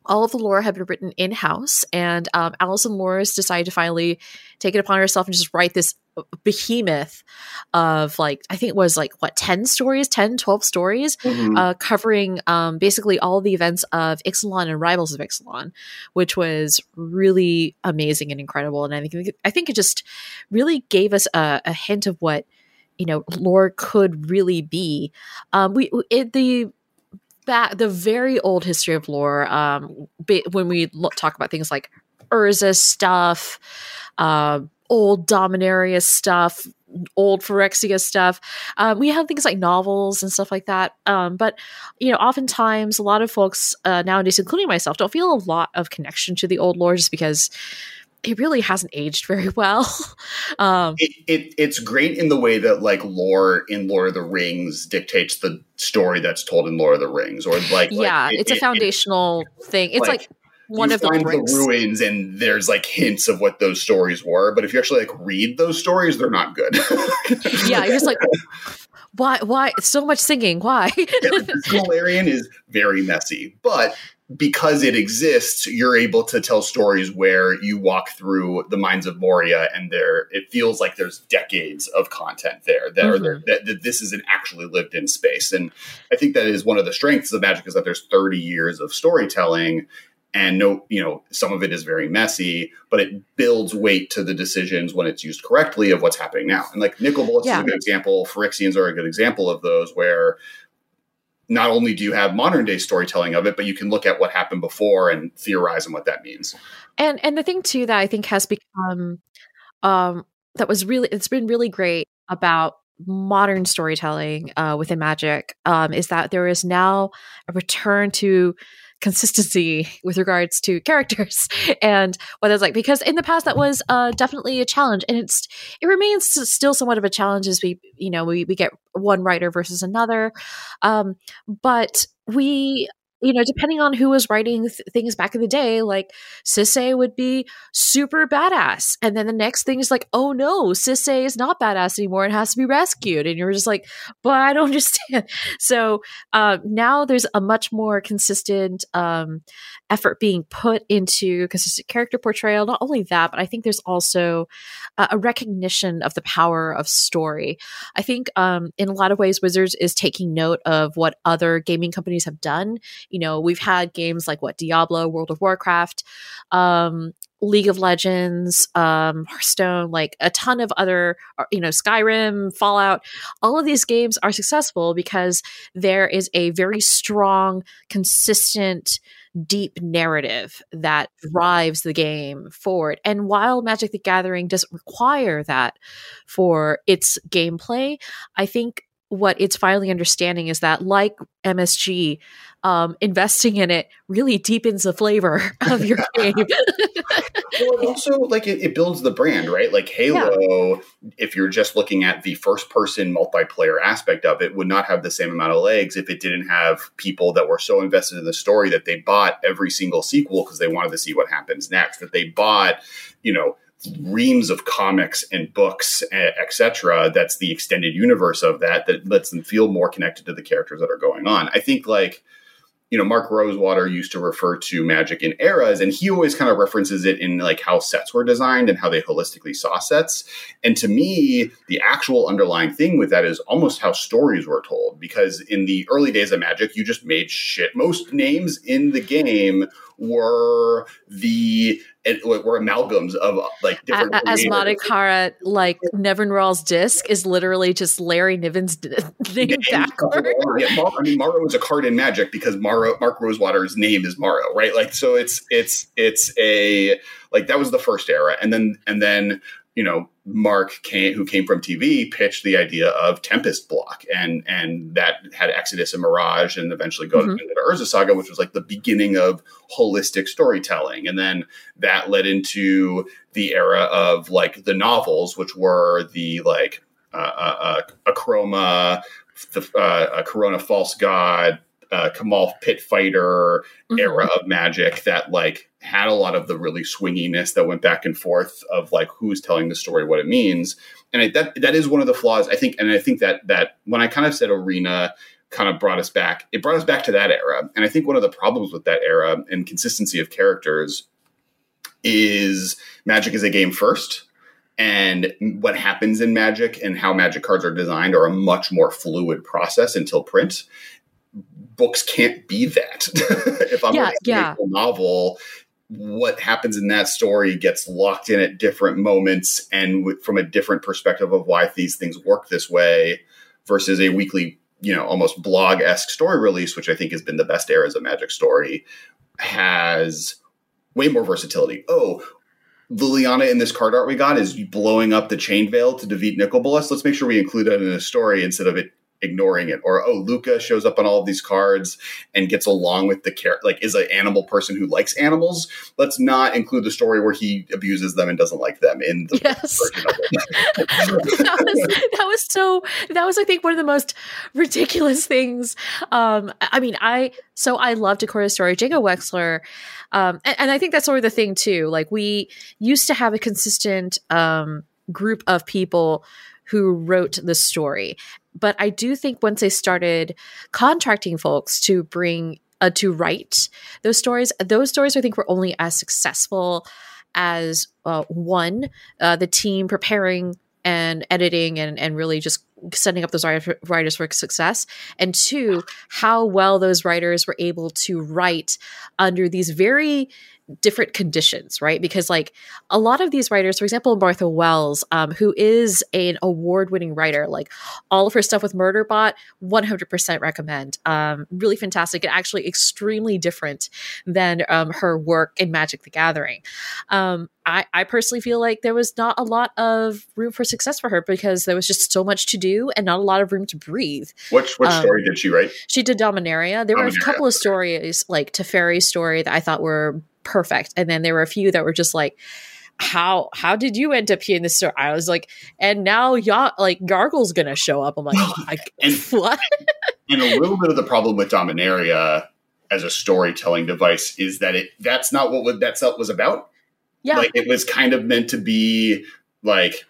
all of the lore had been written in house, and um, Alison Luhrs decided to finally take it upon herself and just write this behemoth of like I think it was like what 10 stories 10 12 stories Mhm. uh, covering um, basically all the events of Ixalan and Rivals of Ixalan, which was really amazing and incredible. And I think I think it just really gave us a, a hint of what you know lore could really be. Um, we it, the that the very old history of lore. Um, when we talk about things like Urza stuff, uh, old Dominaria stuff, old Phyrexia stuff. Um, we have things like novels and stuff like that. Um, but you know, oftentimes a lot of folks uh, nowadays, including myself, don't feel a lot of connection to the old lore just because it really hasn't aged very well. um, it, it it's great in the way that like lore in Lord of the Rings dictates the story that's told in Lord of the Rings, or like, like yeah, it- it's a foundational thing. It's like, like, one you of the the ruins and there's like hints of what those stories were, but if you actually like read those stories, they're not good. yeah, you're just like, why? Why so much singing? Why? Silmarillion is very messy, but because it exists, you're able to tell stories where you walk through the mines of Moria, and there it feels like there's decades of content there that are there, mm-hmm. that, that this is an actually lived in space. And I think that is one of the strengths of Magic is that there's 30 years of storytelling. And no, you know, some of it is very messy, but it builds weight to the decisions when it's used correctly of what's happening now. And like Nicol Bolas Yeah. is a good example. Phyrexians are a good example of those where not only do you have modern day storytelling of it, but you can look at what happened before and theorize on what that means. and and the thing too that I think has become um that was really it's been really great about modern storytelling uh, within Magic um, is that there is now a return to consistency with regards to characters. And what it's like because in the past that was uh, definitely a challenge and it's it remains still somewhat of a challenge as we you know we, we get one writer versus another. Um, but we you know depending on who was writing th- things back in the day like Sisse would be super badass. And then the next thing is like, oh no, Sisse is not badass anymore and has to be rescued. And you're just like, but I don't understand. So uh, now there's a much more consistent um, effort being put into consistent character portrayal. Not only that, but I think there's also a, a recognition of the power of story. I think um, in a lot of ways, Wizards is taking note of what other gaming companies have done you know we've had games like what diablo world of warcraft um league of legends um hearthstone like a ton of other uh, you know skyrim fallout all of these games are successful because there is a very strong consistent deep narrative that mm-hmm. drives the game forward and while magic the gathering doesn't require that for its gameplay i think what it's finally understanding is that like msg um, investing in it really deepens the flavor of your game. well, it also like it, it builds the brand, right? Like Halo, if you're just looking at the first person multiplayer aspect of it, would not have the same amount of legs if it didn't have people that were so invested in the story that they bought every single sequel because they wanted to see what happens next. That they bought, you know, reams of comics and books, etc. That's the extended universe of that that lets them feel more connected to the characters that are going on. I think like you know, Mark Rosewater used to refer to magic in eras, and he always kind of references it in like how sets were designed and how they holistically saw sets. And to me, the actual underlying thing with that is almost how stories were told. Because in the early days of magic, you just made shit. Most names in the game were the were amalgams of like different Asmodee like Nevinyrral's disc is literally just Larry Niven's d- name backward. yeah, Mar- I mean, Maro is a card in Magic because Maro, Mark Rosewater's name is Maro, right? Like, so it's it's it's a like that was the first era, and then and then you know Mark came, who came from TV, pitched the idea of Tempest block, and and that had Exodus and Mirage, and eventually go mm-hmm. into Urza Saga, which was like the beginning of holistic storytelling, and then that led into the era of like the novels, which were the like uh, uh, uh the uh, Karona False God, uh, Kamahl Pit Fighter mm-hmm. era of Magic that like had a lot of the really swinginess that went back and forth of like who's telling the story, what it means, and it, that that is one of the flaws I think. And I think that that when I kind of said arena kind of brought us back, it brought us back to that era. And I think one of the problems with that era and consistency of characters is Magic is a game first. And what happens in Magic and how Magic cards are designed are a much more fluid process until print books can't be that. if I'm yeah, yeah. a novel, what happens in that story gets locked in at different moments and w- from a different perspective of why these things work this way versus a weekly, you know, almost blog esque story release, which I think has been the best era as a magic story, has way more versatility. Oh, Liliana in this card art we got is blowing up the chain veil to defeat Nicol Bolas. Let's make sure we include that in a story instead of it ignoring it. Or oh Lukka shows up on all of these cards and gets along with the care like is an animal person who likes animals. Let's not include the story where he abuses them and doesn't like them in the yes. that, was, that was so that was i think one of the most ridiculous things. Um i mean i so i love Ikoria's story. Django Wexler um and, and i think that's sort of the thing too. Like we used to have a consistent um group of people who wrote the story. But I do think once they started contracting folks to bring uh, to write those stories, those stories I think were only as successful as uh, one, uh, the team preparing and editing and, and really just setting up those writers for success and two how well those writers were able to write under these very different conditions, right? Because like a lot of these writers, for example, Martha Wells, um, who is an award-winning writer, like all of her stuff with Murderbot, 100% recommend. Um, really fantastic and actually extremely different than um, her work in Magic the Gathering. Um, I, I personally feel like there was not a lot of room for success for her because there was just so much to do and not a lot of room to breathe. Which which um, story did she write? She did Dominaria. There Dominaria. were a couple of stories like Teferi's story that I thought were perfect. And then there were a few that were just like, how how did you end up here in the store? I was like, and now y'all like Gargle's gonna show up. I'm like, I, and, what? and a little bit of the problem with Dominaria as a storytelling device is that it that's not what that set was about. Yeah, like it was kind of meant to be like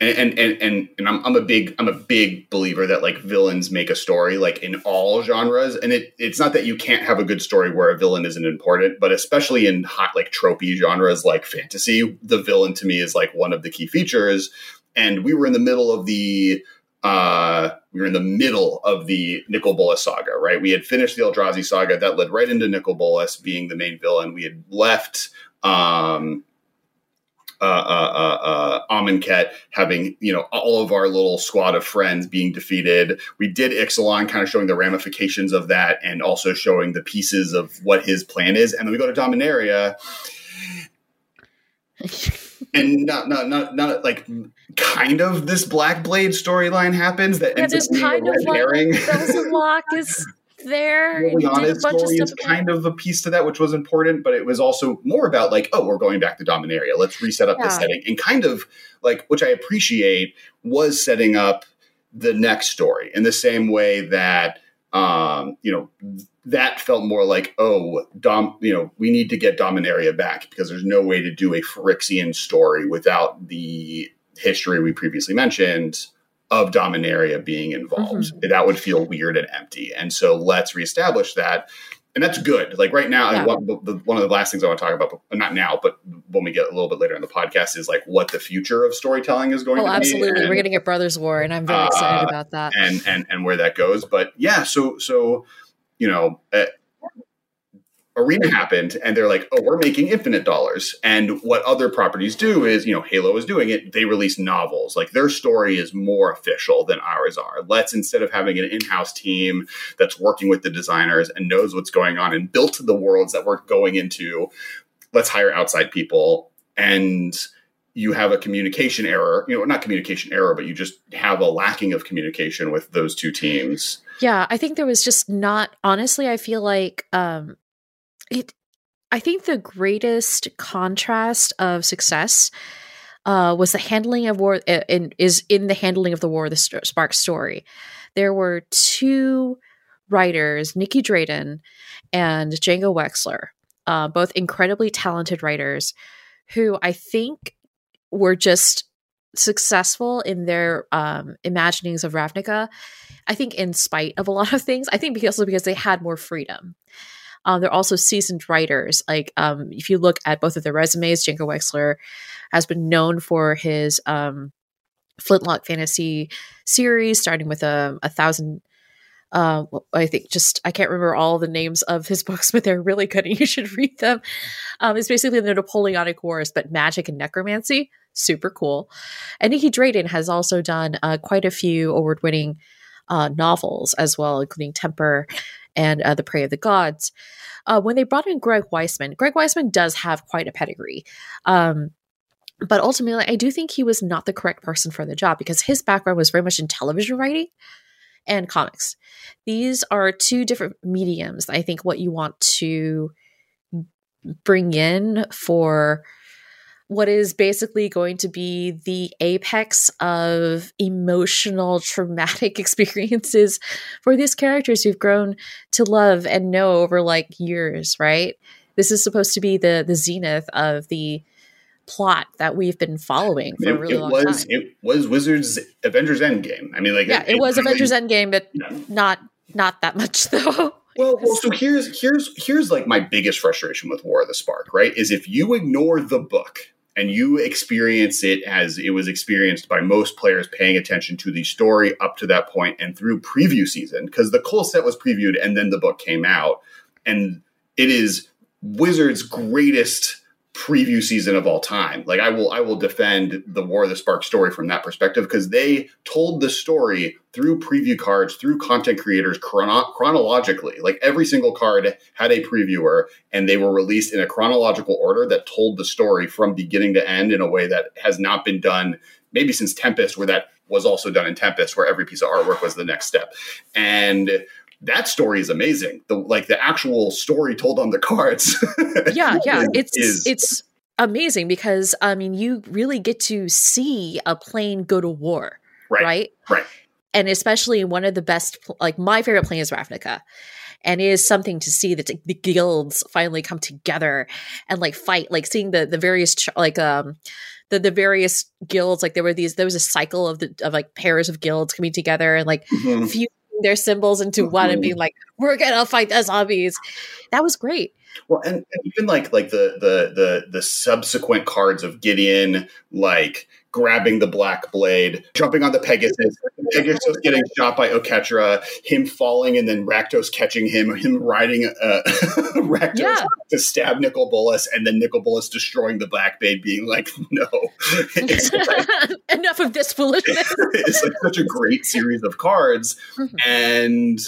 and and and and I'm, I'm a big I'm a big believer that like villains make a story like in all genres and it it's not that you can't have a good story where a villain isn't important but especially in hot like tropey genres like fantasy the villain to me is like one of the key features and we were in the middle of the uh, we were in the middle of the Nicol Bolas saga, right? We had finished the Eldrazi saga that led right into Nicol Bolas being the main villain. We had left um, uh, uh, uh, uh, Amonkhet having you know all of our little squad of friends being defeated. We did Ixalan, kind of showing the ramifications of that, and also showing the pieces of what his plan is. And then we go to Dominaria, and not not not not like kind of this Black Blade storyline happens that yeah, ends up being kind a red herring. Like, is there. Liliana's story is kind of a piece to that, which was important, but it was also more about like, oh, we're going back to Dominaria. Let's reset up yeah. the setting, and kind of like, which I appreciate, was setting up the next story in the same way that um, you know that felt more like oh dom you know we need to get dominaria back because there's no way to do a phyrexian story without the history we previously mentioned of Dominaria being involved. Mm-hmm. That would feel weird and empty. And so let's reestablish that. And that's good. Like right now, yeah. one, the, one, of the last things I want to talk about, not now, but when we get a little bit later in the podcast, is like what the future of storytelling is going oh, to be. absolutely. We're going to get Brothers War, and I'm very uh, excited about that. And and and where that goes. But yeah, so so you know, uh, Arena happened, and they're like, "Oh, we're making infinite dollars." And what other properties do is, you know, Halo is doing it. They release novels. Like their story is more official than ours are. Let's instead of having an in-house team that's working with the designers and knows what's going on and built the worlds that we're going into, let's hire outside people. And you have a communication error, you know, not communication error, but you just have a lacking of communication with those two teams. Yeah, I think there was just not honestly, I feel like um it I think the greatest contrast of success uh, was the handling of war uh, in, is in the handling of the war the spark story. There were two writers nicky drayden and django wexler uh, both incredibly talented writers who i think were just successful in their um, imaginings of ravnica i think in spite of a lot of things. I think because because they had more freedom um, they're also seasoned writers. Like um, if you look at both of their resumes, Django Wexler has been known for his um, Flintlock fantasy series, starting with a, a thousand. Uh, I think just I can't remember all the names of his books, but they're really good, and you should read them. Um, it's basically the Napoleonic Wars, but magic and necromancy. Super cool. And Nicky Drayden has also done uh, quite a few award-winning uh, novels as well, including Temper and uh, The Prey of the Gods. Uh, when they brought in Greg Weisman, Greg Weisman does have quite a pedigree. Um, but ultimately, I do think he was not the correct person for the job because his background was very much in television writing and comics. These are two different mediums. I think what you want to bring in for what is basically going to be the apex of emotional traumatic experiences for these characters who've grown to love and know over like years right this is supposed to be the the zenith of the plot that we've been following for it, a really long was, time it was wizards avengers endgame i mean like yeah it, it was really, avengers endgame but yeah. not not that much though well, well, so here's here's here's like my biggest frustration with War of the Spark, right? Is if you ignore the book, and you experience it as it was experienced by most players paying attention to the story up to that point and through preview season because the Cole set was previewed and then the book came out. And it is Wizards' greatest preview season of all time. Like I will I will defend the War of the Spark story from that perspective because they told the story through preview cards, through content creators chrono- chronologically. Like every single card had a previewer and they were released in a chronological order that told the story from beginning to end in a way that has not been done maybe since Tempest where that was also done in Tempest where every piece of artwork was the next step. And that story is amazing. The like the actual story told on the cards. yeah, yeah, it's is, it's amazing because I mean you really get to see a plane go to war, right? Right. right. And especially one of the best, like my favorite plane is Ravnica, and it is something to see that the guilds finally come together and like fight, like seeing the the various like um the the various guilds like there were these there was a cycle of the of like pairs of guilds coming together and like mm-hmm. few their symbols into one and being mm-hmm. like, "We're gonna fight the zombies." That was great. Well, and, and, even like like the the the the subsequent cards of Gideon, like grabbing the black blade, jumping on the Pegasus, Pegasus getting shot by Oketra, him falling and then Rakdos catching him, him riding uh, Rakdos yeah. to stab Nicol Bolas, and then Nicol Bolas destroying the black blade, being like, "No, like, enough of this foolishness." it's like such a great series of cards, mm-hmm. and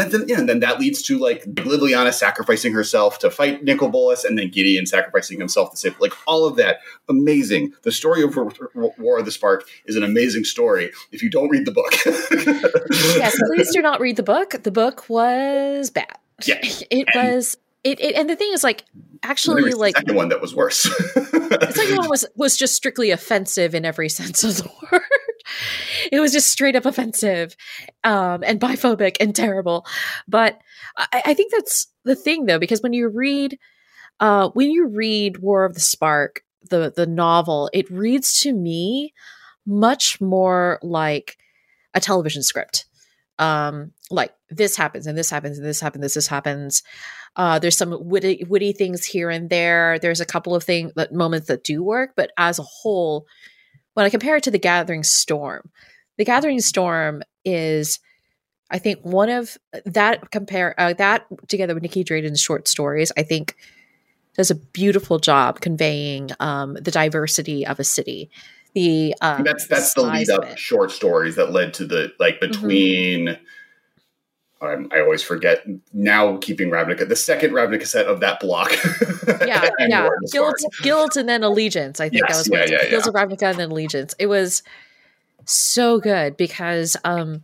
and then, yeah, and then that leads to like Liliana sacrificing herself to fight Nicol Bolas, and then Gideon sacrificing himself to save. Like all of that, amazing. The story of War of the Spark is an amazing story. If you don't read the book, yes, please do not read the book. The book was bad. Yeah, it and, was. It, it and the thing is like actually like the second one that was worse. the second one was was just strictly offensive in every sense of the word it was just straight up offensive um, and biphobic and terrible. But I, I, think that's the thing, though, because when you read uh, when you read War of the Spark, the the novel, it reads to me much more like a television script. Um, like this happens and this happens and this happens, this, this happens. Uh, there's some witty, witty things here and there. There's a couple of things that moments that do work, but as a whole, when I compare it to the Gathering Storm, the Gathering Storm is, I think, one of that compare uh, that together with Nicky Drayden's short stories. I think does a beautiful job conveying um, the diversity of a city. The um, that's that's the lead up short stories that led to the like mm-hmm. between. Mm-hmm I'm, i always forget now keeping Ravnica, the second Ravnica set of that block. yeah, yeah. Guilds, Guilds, and then Allegiance. I think yes, that was yeah, yeah, yeah. of Ravnica and then Allegiance. It was so good because, um,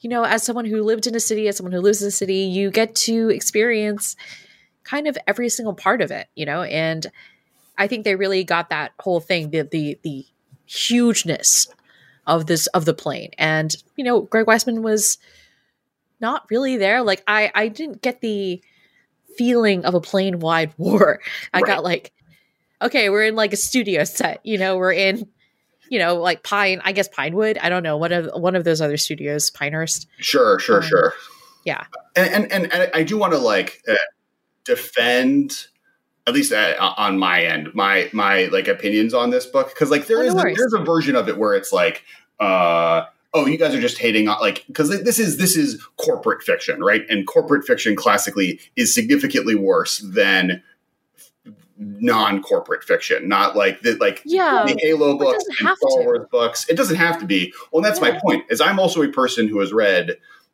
you know, as someone who lived in a city, as someone who lives in a city, you get to experience kind of every single part of it, you know, and I think they really got that whole thing, the the the hugeness of this of the plane. And, you know, Greg Weisman was not really there. Like I I didn't get the feeling of a plane wide war. I right. got like, okay, we're in like a studio set, you know, we're in you know, like Pine, I guess Pinewood. I don't know one of one of those other studios, Pinehurst. Sure, sure, um, sure. Yeah, and and, and, and I do want to like uh, defend at least uh, on my end my my like opinions on this book because like there oh, is no a, there's a version of it where it's like uh oh you guys are just hating on like because this is this is corporate fiction right and corporate fiction classically is significantly worse than non-corporate fiction not like the like yeah the halo books and star wars books it doesn't have to be well that's yeah. my point is i'm also a person who has read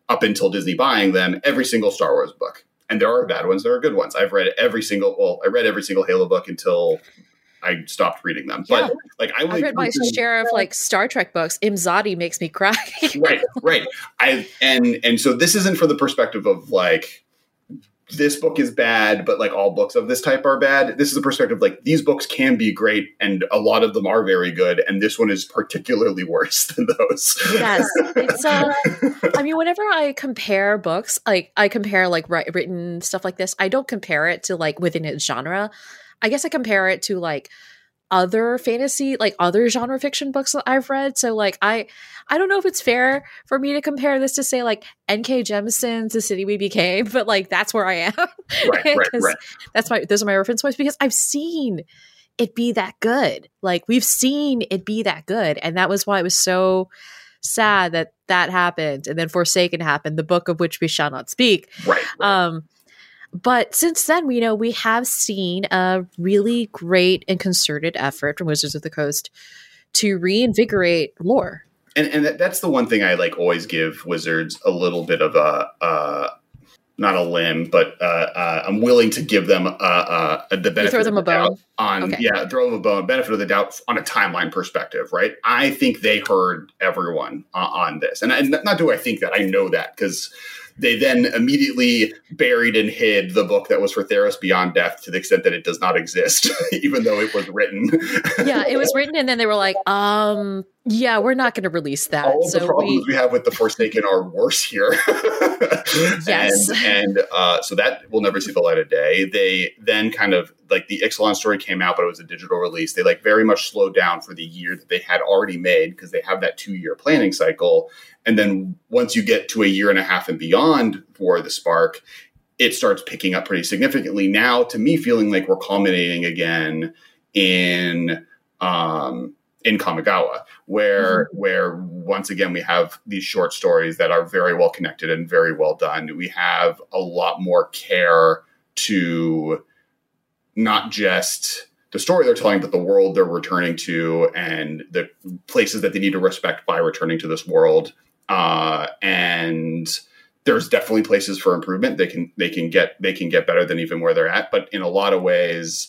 up until disney buying them every single star wars book and there are bad ones there are good ones i've read every single well i read every single halo book until I stopped reading them. Yeah. But like I, I read my share of like Star Trek books. Imzadi makes me cry. right, right. I and and so this isn't for the perspective of like this book is bad, but like all books of this type are bad. This is a perspective like these books can be great, and a lot of them are very good, and this one is particularly worse than those. Yes, it's. Uh, I mean, whenever I compare books, like I compare like written stuff like this, I don't compare it to like within its genre. I guess I compare it to like other fantasy like other genre fiction books that I've read. So like I I don't know if it's fair for me to compare this to say like N.K. Jemisin's The City We Became, but like that's where I am. Right, right, right. That's my those are my reference points because I've seen it be that good. Like we've seen it be that good, and that was why it was so sad that that happened, and then Forsaken happened, the book of which we shall not speak. Right. right. Um, but since then, you know, we have seen a really great and concerted effort from Wizards of the Coast to reinvigorate lore. And, and that's the one thing I like always give Wizards a little bit of a, uh, not a limb, but uh, uh, I'm willing to give them uh, uh, the benefit. You throw them a bone on okay. yeah, throw them a bone. Benefit of the doubt on a timeline perspective, right? I think they heard everyone on this, and, and not do I think that I know that because they then immediately buried and hid the book that was for Theros Beyond Death to the extent that it does not exist, even though it was written. yeah, it was written, and then they were like, um, yeah, we're not going to release that. All so the problems we... we... have with the Forsaken are worse here. yes, and, and uh, so that will never see the light of day. They then kind of like the Ixalan story came out, but it was a digital release. They like very much slowed down for the year that they had already made because they have that two year planning cycle. And then once you get to a year and a half and beyond for the Spark, it starts picking up pretty significantly. Now, to me, feeling like we're culminating again in um, in Kamigawa, where mm-hmm. where once again we have these short stories that are very well connected and very well done. We have a lot more care to not just the story they're telling, but the world they're returning to and the places that they need to respect by returning to this world. Uh, and there's definitely places for improvement. They can they can get they can get better than even where they're at. But in a lot of ways,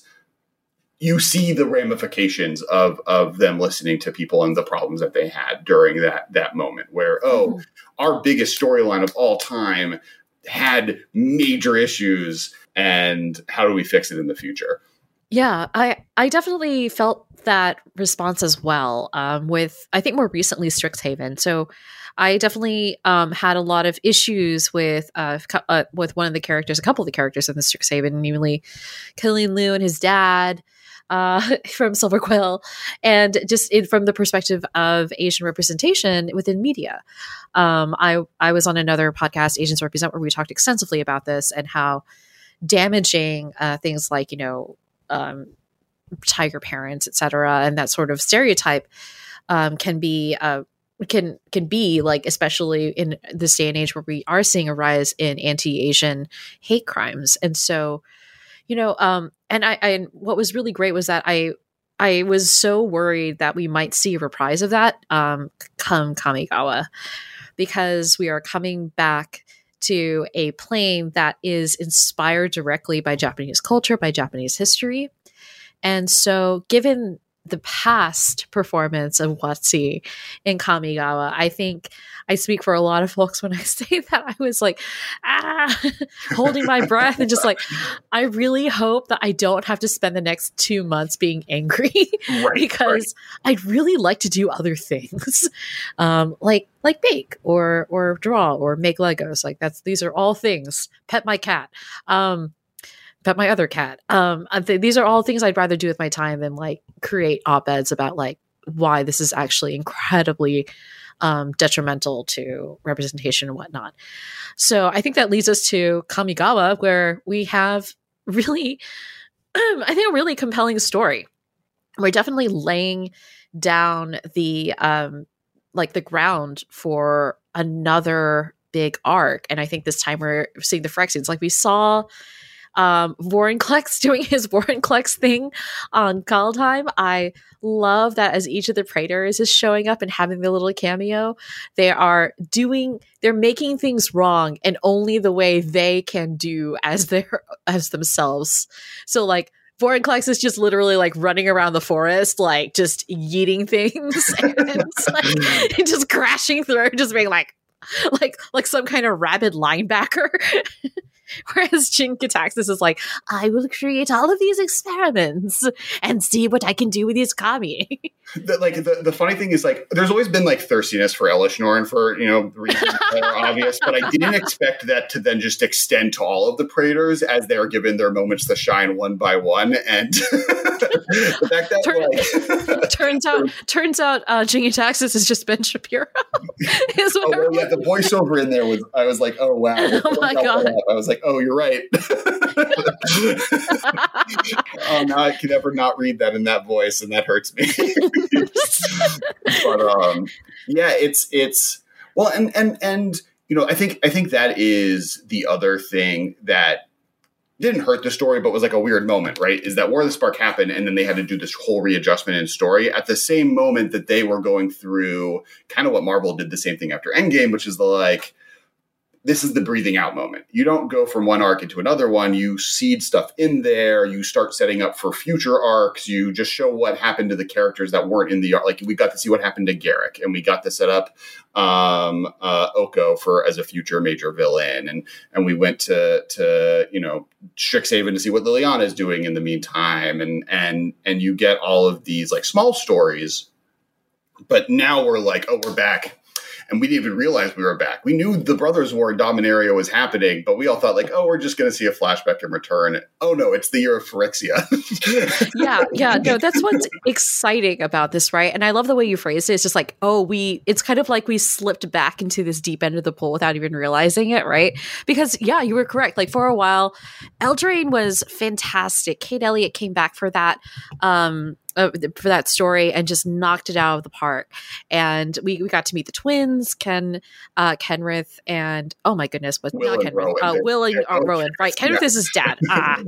you see the ramifications of of them listening to people and the problems that they had during that that moment where oh mm-hmm. our biggest storyline of all time had major issues and how do we fix it in the future? Yeah i i definitely felt that response as well um, with i think more recently strixhaven. So I definitely um, had a lot of issues with uh, uh, with one of the characters, a couple of the characters in the Strixhaven, namely Killian Li and his dad, uh, from Silver Quill, and just in, from the perspective of Asian representation within media. Um, I I was on another podcast, Asians Represent, where we talked extensively about this and how damaging uh, things like you know um, tiger parents, etc., and that sort of stereotype um, can be. Uh, can can be like especially in this day and age where we are seeing a rise in anti-asian hate crimes and so you know um and I, I what was really great was that i i was so worried that we might see a reprise of that um come kamigawa because we are coming back to a plane that is inspired directly by Japanese culture, by Japanese history. And so, given the past performance of WotC in Kamigawa, I think I speak for a lot of folks when I say that I was like, ah, holding my breath and just like, I really hope that I don't have to spend the next two months being angry right, because right. I'd really like to do other things, um, like like bake or or draw or make Legos. Like that's these are all things. Pet my cat. Um, pet my other cat. Um, th- these are all things I'd rather do with my time than like create op eds about like why this is actually incredibly um, detrimental to representation and whatnot. So I think that leads us to Kamigawa, where we have really, I think, a really compelling story. We're definitely laying down the um, like the ground for another big arc, and I think this time we're seeing the Phyrexians. Like we saw um, Vorinclex doing his Vorinclex thing on Kaldheim. I love that as each of the Praetors is showing up and having the little cameo, they are doing, they're making things wrong and only the way they can do as their as themselves. So like Vorinclex is just literally like running around the forest, like just eating things and like, just crashing through, just being like, like like some kind of rabid linebacker. Whereas Jin-Gitaxias is like, I will create all of these experiments and see what I can do with these kami. the, like the, the funny thing is like there's always been like thirstiness for and for you know reasons that are obvious, but I didn't expect that to then just extend to all of the Praetors as they are given their moments to shine one by one. And the fact that Turn, like, turns out turns out uh Jin-Gitaxias is just Ben Shapiro. is what oh, well, yeah, the voiceover in there was I was like, oh wow. Oh my god. I was like, oh, you're right. oh, now I can never not read that in that voice, and that hurts me. but um, yeah, it's it's well, and and and you know, I think I think that is the other thing that didn't hurt the story, but was like a weird moment, right? Is that War of the Spark happened, and then they had to do this whole readjustment in story at the same moment that they were going through kind of what Marvel did the same thing after Endgame, which is the like this is the breathing out moment. You don't go from one arc into another one. You seed stuff in there. You start setting up for future arcs. You just show what happened to the characters that weren't in the arc. Like we got to see what happened to Garruk, and we got to set up um, uh, Oko for as a future major villain, and and we went to to you know Strixhaven to see what Liliana is doing in the meantime, and and and you get all of these like small stories. But now we're like, oh, we're back and we didn't even realize we were back. We knew the Brothers War in Dominaria was happening, but we all thought like, oh, we're just going to see a flashback and return. Oh no, it's the year of Phyrexia. yeah, yeah, no, that's what's exciting about this, right? And I love the way you phrased it. It's just like, oh, we. It's kind of like we slipped back into this deep end of the pool without even realizing it, right? Because yeah, you were correct. Like for a while, Eldraine was fantastic. Kate Elliott came back for that. Um, uh, for that story and just knocked it out of the park. And we, we got to meet the twins, Ken, uh, Kenrith, and oh my goodness, but Will not Kenrith, Rowan, uh, Will and uh, Rowan. Right, Kenrith yeah. is his dad. Ah,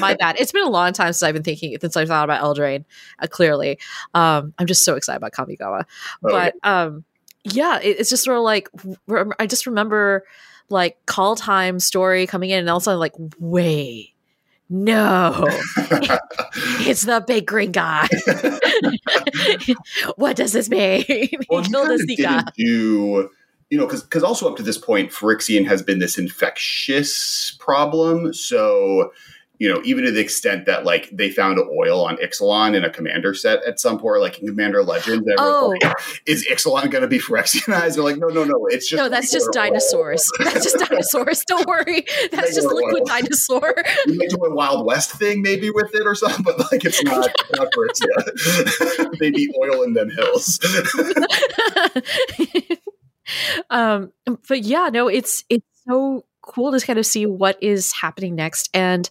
my bad. It's been a long time since I've been thinking since I thought about Eldraine. Uh, clearly, um, I'm just so excited about Kamigawa. Oh, but yeah. um, yeah, it, it's just sort of like I just remember like Kaldheim story coming in, and also like wait no, it's the big green guy. what does this mean? Well, he killed didn't do you know, because because also up to this point, Phyrexian has been this infectious problem. So you know, even to the extent that like they found oil on Ixalan in a commander set at some point, like in Commander Legends. Oh, like, is Ixalan going to be Phyrexianized? They're like, no, no, no, it's just no, that's just dinosaurs. that's just dinosaurs. Don't worry, that's just liquid oil. dinosaur. We do a Wild West thing maybe with it or something, but like it's not, not Phyrexia. they need oil in them hills. um, but yeah, no, it's it's so cool to kind of see what is happening next. And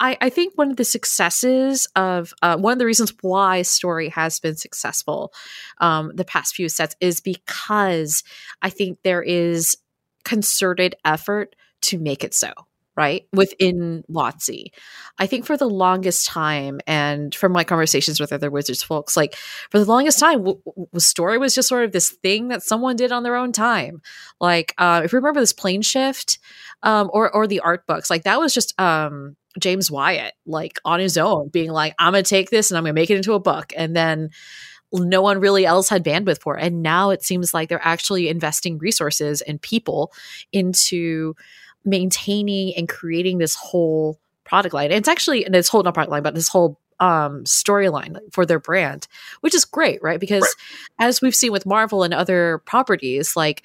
I, I think one of the successes of uh, one of the reasons why story has been successful um, the past few sets is because I think there is concerted effort to make it so right within WotC. I think for the longest time, and from my conversations with other Wizards folks, like for the longest time, w- w- story was just sort of this thing that someone did on their own time. Like uh, if you remember this plane shift, um, or or the art books, like that was just um, James Wyatt, like on his own, being like, "I'm gonna take this and I'm gonna make it into a book," and then no one really else had bandwidth for. It. And now it seems like they're actually investing resources and people into maintaining and creating this whole product line. It's actually and this whole not product line, but this whole um, storyline for their brand, which is great, right? Because right. as we've seen with Marvel and other properties, like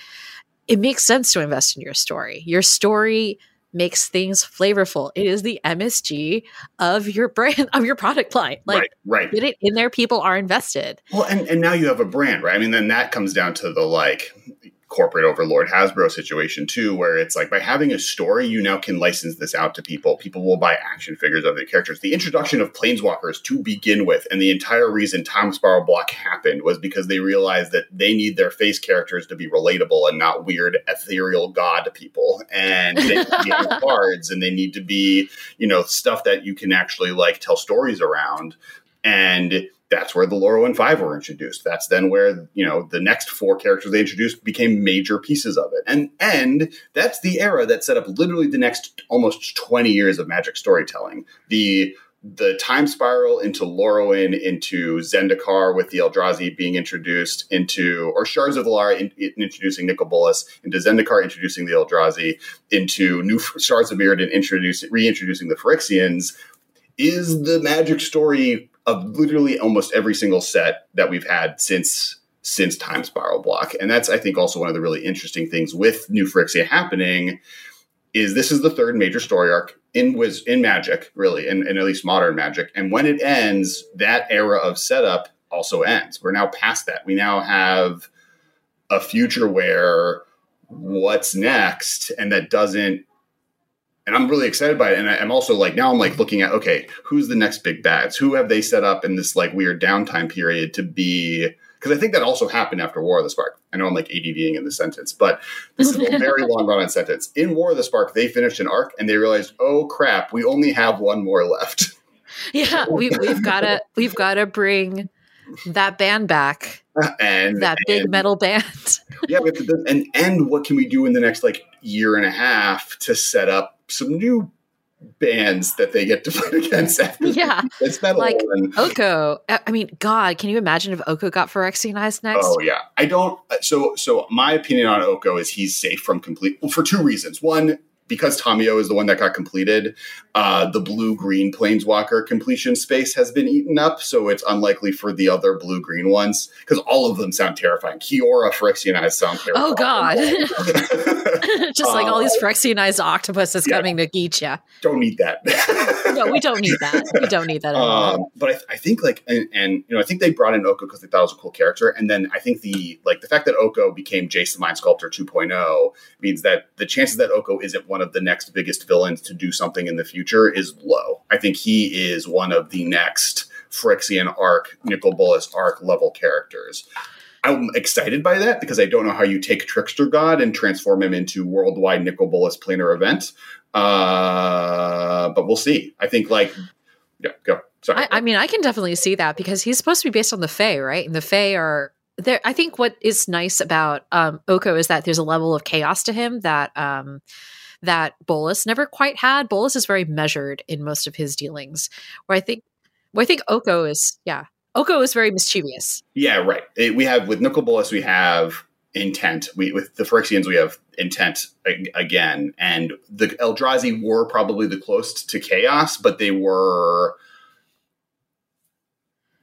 it makes sense to invest in your story. Your story makes things flavorful. It is the MSG of your brand of your product line. Like right, right. get it in there, people are invested. Well, and, and now you have a brand, right? I mean, then that comes down to the like corporate overlord Hasbro situation too, where it's like by having a story, you now can license this out to people. People will buy action figures of the characters. The introduction of Planeswalkers to begin with, and the entire reason Time Spiral Block happened was because they realized that they need their face characters to be relatable and not weird ethereal god people. And they need cards and they need to be, you know, stuff that you can actually like tell stories around. And that's where the Lorwyn Five were introduced. That's then where you know the next four characters they introduced became major pieces of it, and and that's the era that set up literally the next almost twenty years of Magic storytelling. The the time spiral into Lorwyn, into Zendikar with the Eldrazi being introduced, into or Shards of Alara in, in, introducing Nicol Bolas, into Zendikar introducing the Eldrazi, into new Shards of Mirrodin introducing reintroducing the Phyrexians, is the Magic story of literally almost every single set that we've had since since Time Spiral Block. And that's I think also one of the really interesting things with New Phyrexia happening is this is the third major story arc in was in Magic, really, in, in at least modern Magic. And when it ends, that era of setup also ends. We're now past that. We now have a future where what's next and that doesn't and I'm really excited by it. And I, am also like now I'm like looking at okay, who's the next big bads? Who have they set up in this like weird downtime period to be? Because I think that also happened after War of the Spark. I know I'm like ADDing in the sentence, but this is a very long run on sentence. In War of the Spark, they finished an arc and they realized, oh crap, we only have one more left. Yeah, we, we've got to we've got to bring that band back and that big metal band. yeah, we have to, and and what can we do in the next like year and a half to set up some new bands that they get to fight against after yeah. It's metal like and, oko. I mean god can you imagine if oko got phyrexianized next? Oh yeah. I don't uh, so so my opinion on oko is he's safe from complete well, for two reasons. One because Tamiyo is the one that got completed, uh, the blue green planeswalker completion space has been eaten up, so it's unlikely for the other blue green ones because all of them sound terrifying. Kiora Phyrexianized sound terrifying. Oh god, just like all these uh, Phyrexianized octopuses yeah, coming to eat you. Don't need that. no, we don't need that. We don't need that. Um, but I, I, think like and, and, you know I think they brought in Oko because they thought it was a cool character, and then I think the like the fact that Oko became the Mind Sculptor 2.0 means that the chances that Oko isn't one of the next biggest villains to do something in the future is low. I think he is one of the next Phyrexian arc, Nicol Bolas arc level characters. I'm excited by that because I don't know how you take Trickster God and transform him into worldwide Nicol Bolas planar event. Uh, but we'll see. I think like yeah, go. Sorry. I, I, mean, I can definitely see that because he's supposed to be based on the Fae, right? And the Fae are there. I think what is nice about um, Oko is that there's a level of chaos to him that um, that Bolas never quite had. Bolas is very measured in most of his dealings. Where I think, where I think Oko is, yeah, Oko is very mischievous. Yeah, right. It, we have with Nicol Bolas, we have intent. We with the Phyrexians, we have intent again, and the Eldrazi were probably the closest to chaos, but they were.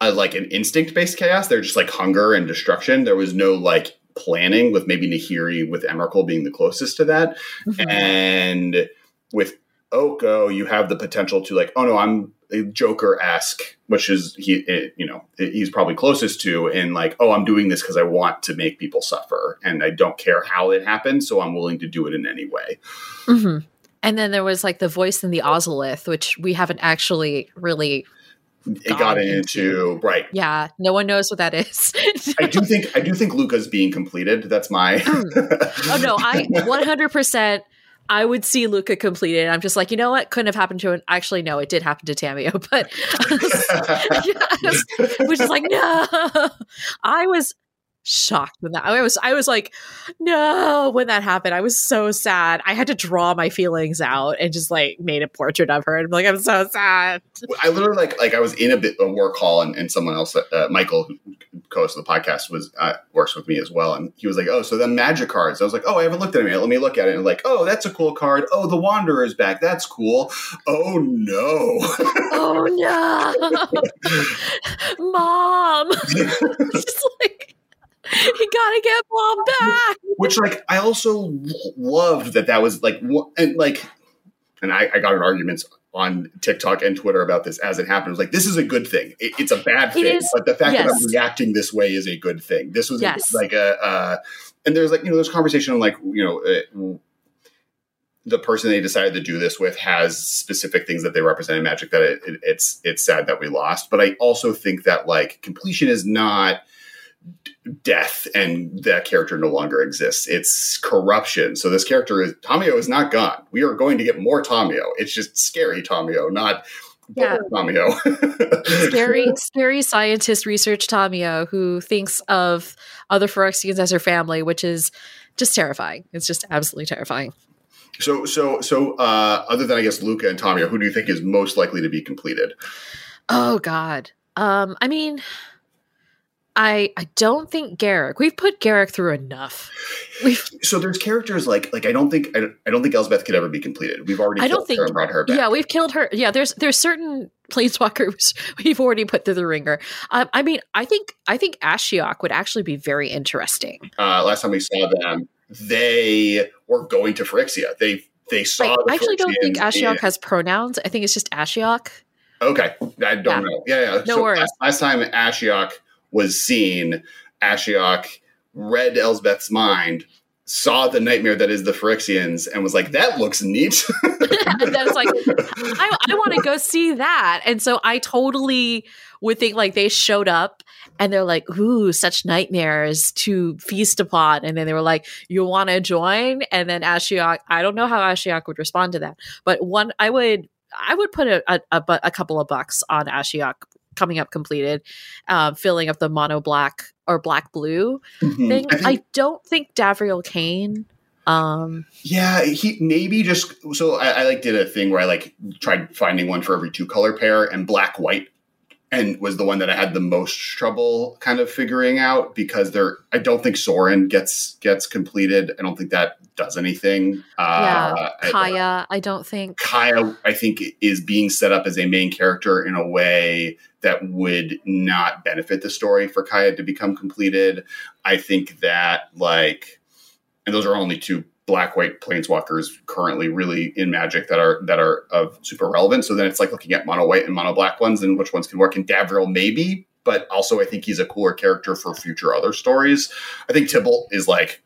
Uh, like an instinct based chaos. They're just like hunger and destruction. There was no like planning with maybe Nahiri with Emrakul being the closest to that. Mm-hmm. And with Oko, you have the potential to like, oh no, I'm a Joker esque, which is he, it, you know, he's probably closest to, and like, oh, I'm doing this because I want to make people suffer, and I don't care how it happens, so I'm willing to do it in any way. Mm-hmm. And then there was like the voice in the Ozolith, which we haven't actually really it got into, into, right yeah no one knows what that is i do think i do think Lukka's being completed that's my hmm. oh no i 100% I would see Lukka completed. I'm just like, you know what? Couldn't have happened to him. Actually, no, it did happen to Tamiyo, but which is like, no. I was shocked when that I was I was like, no, when that happened. I was so sad. I had to draw my feelings out and just like made a portrait of her. And I'm like, I'm so sad. I literally like like I was in a bit a work call and, and someone else uh, Michael who co-host of the podcast was uh, works with me as well. And he was like oh so the magic cards. I was like oh I haven't looked at it yet. Let me look at it. And like oh that's a cool card. Oh the wanderer is back. That's cool. Oh no. Oh no. Mom. Just like you gotta get mom back. Which, like, I also loved that that was like, and like, and I, I got in arguments on TikTok and Twitter about this as it happened. It was like, this is a good thing. It, it's a bad thing, but the fact yes. that I'm reacting this way is a good thing. This was yes. a, like a, uh, and there's like, you know, there's conversation on like, you know, uh, the person they decided to do this with has specific things that they represent in magic that it, it, it's, it's sad that we lost. But I also think that like completion is not, death and that character no longer exists. It's corruption. So this character is Tamiyo is not gone. We are going to get more Tamiyo. It's just scary Tamiyo, not yeah. Scary, scary scientist research Tamiyo who thinks of other Phyrexians as her family, which is just terrifying. It's just absolutely terrifying. So, so, so, uh, other than I guess Lukka and Tamiyo, who do you think is most likely to be completed? Oh God. Um, I mean, I I don't think Garruk. We've put Garruk through enough. We've so there's characters like like I don't think I, I don't think Elspeth could ever be completed. We've already I don't think her brought her back. Yeah, we've killed her. Yeah, there's there's certain planeswalkers we've already put through the ringer. Um, I mean, I think I think Ashiok would actually be very interesting. Uh, last time we saw them, they were going to Phyrexia. They they saw. I actually don't think Ashiok in, has pronouns. I think it's just Ashiok. Okay, I don't yeah. know. Yeah, yeah. No so worries. Last, last time Ashiok was seen, Ashiok read Elspeth's mind, saw the nightmare that is the Phyrexians, and was like, "That looks neat." That's like, I, I want to go see that, and so I totally would think like they showed up and they're like, "Ooh, such nightmares to feast upon," and then they were like, "You want to join?" And then Ashiok, I don't know how Ashiok would respond to that, but one, I would. I would put a, a, a, a couple of bucks on Ashiok coming up completed, uh, filling up the mono black or black blue mm-hmm. thing. I, think, I, don't think Davriel Cane. Um, yeah, he maybe just so I, I like did a thing where I like tried finding one for every two color pair, and black white and was the one that I had the most trouble kind of figuring out because there I don't think Sorin gets gets completed. I don't think that does anything. Yeah, uh, Kaya, I, I, don't think Kaya. I think is being set up as a main character in a way that would not benefit the story for Kaya to become completed. I think that like, and those are only two black white planeswalkers currently really in magic that are that are of super relevant so then it's like looking at mono white and mono black ones and which ones can work in davriel maybe but also i think he's a cooler character for future other stories i think tibalt is like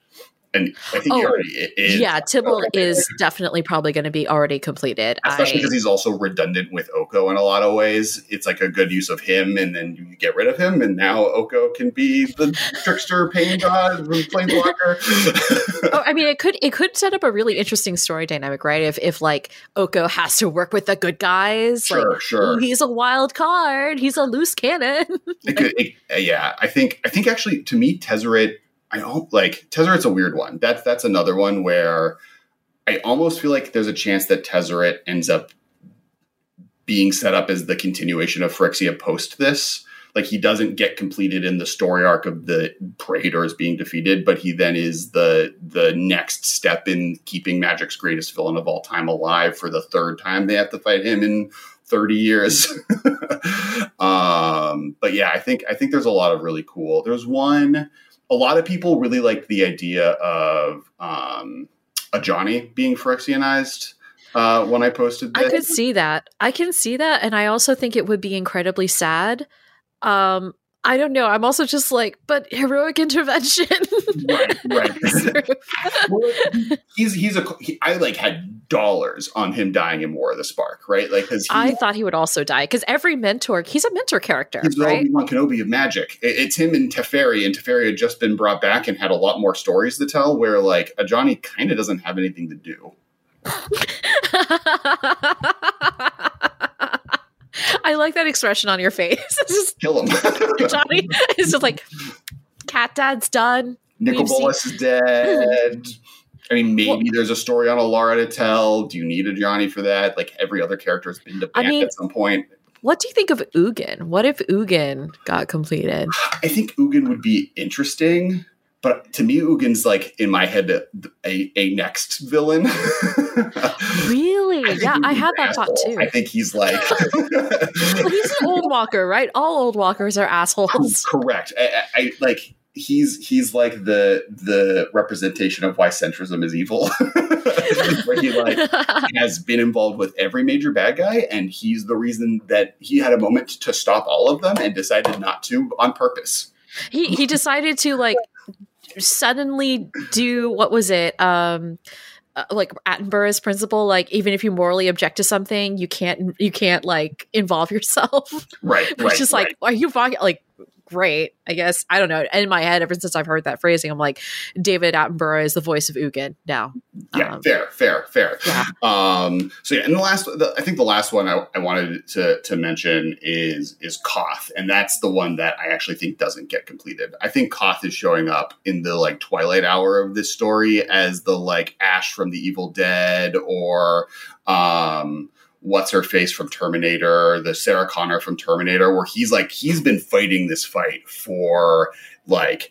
and I think oh, he already is. Yeah, Tibalt is definitely probably going to be already completed. Especially I, because he's also redundant with Oko in a lot of ways. It's like a good use of him, and then you get rid of him, and now Oko can be the trickster, pain god, planeswalker. oh, I mean, it could it could set up a really interesting story dynamic, right? If if like Oko has to work with the good guys, sure, like, sure. he's a wild card, he's a loose cannon. it could, it, yeah, I think I think actually to me, Tezzeret I don't like Tezzeret's a weird one. That's that's another one where I almost feel like there's a chance that Tezzeret ends up being set up as the continuation of Phyrexia post this. Like he doesn't get completed in the story arc of the Praetors being defeated, but he then is the the next step in keeping Magic's greatest villain of all time alive for the third time they have to fight him in 30 years. um, but yeah, I think I think there's a lot of really cool. There's one a lot of people really like the idea of um, Johnny being Phyrexianized. Uh, when I posted this. I could see that. I can see that. And I also think it would be incredibly sad. Um, I don't know. I'm also just like, but heroic intervention. right, right. well, he's he's a he, I like had dollars on him dying in War of the Spark, right? Like because I thought he would also die because every mentor, he's a mentor character. He's right? Obi Wan Kenobi of Magic. It, it's him and Teferi, and Teferi had just been brought back and had a lot more stories to tell. Where like a Johnny kind of doesn't have anything to do I like that expression on your face. Just Kill him. Johnny. It's just like cat dad's done. Nicol Bolas is dead. I mean, maybe Well- there's a story on Alara to tell. Do you need a Johnny for that? Like every other character has been to I mean- at some point. What do you think of Ugin? What if Ugin got completed? I think Ugin would be interesting, but to me, Ugin's like in my head a, a next villain. Really? think Yeah, I had that thought too. I think he's like Well, he's an old walker, right? All old walkers are assholes. Oh, correct. I, I, I like he's he's like the the representation of why centrism is evil. Where he like has been involved with every major bad guy, and he's the reason that he had a moment to stop all of them and decided not to on purpose. he he decided to like suddenly do what was it? Um uh, like Attenborough's principle, like even if you morally object to something, you can't you can't like involve yourself. Right, It's right. just right. like, are you like great? I guess I don't know. In my head, ever since I've heard that phrasing, I'm like, David Attenborough is the voice of Ugin now. yeah, Um, fair, fair, fair. Yeah. Um, so yeah, and the last, the, I think the last one I, I wanted to to mention is is Koth, and that's the one that I actually think doesn't get completed. I think Koth is showing up in the like twilight hour of this story as the like Ash from the Evil Dead or um what's her face from Terminator, the Sarah Connor from Terminator, where he's like he's been fighting this fight for like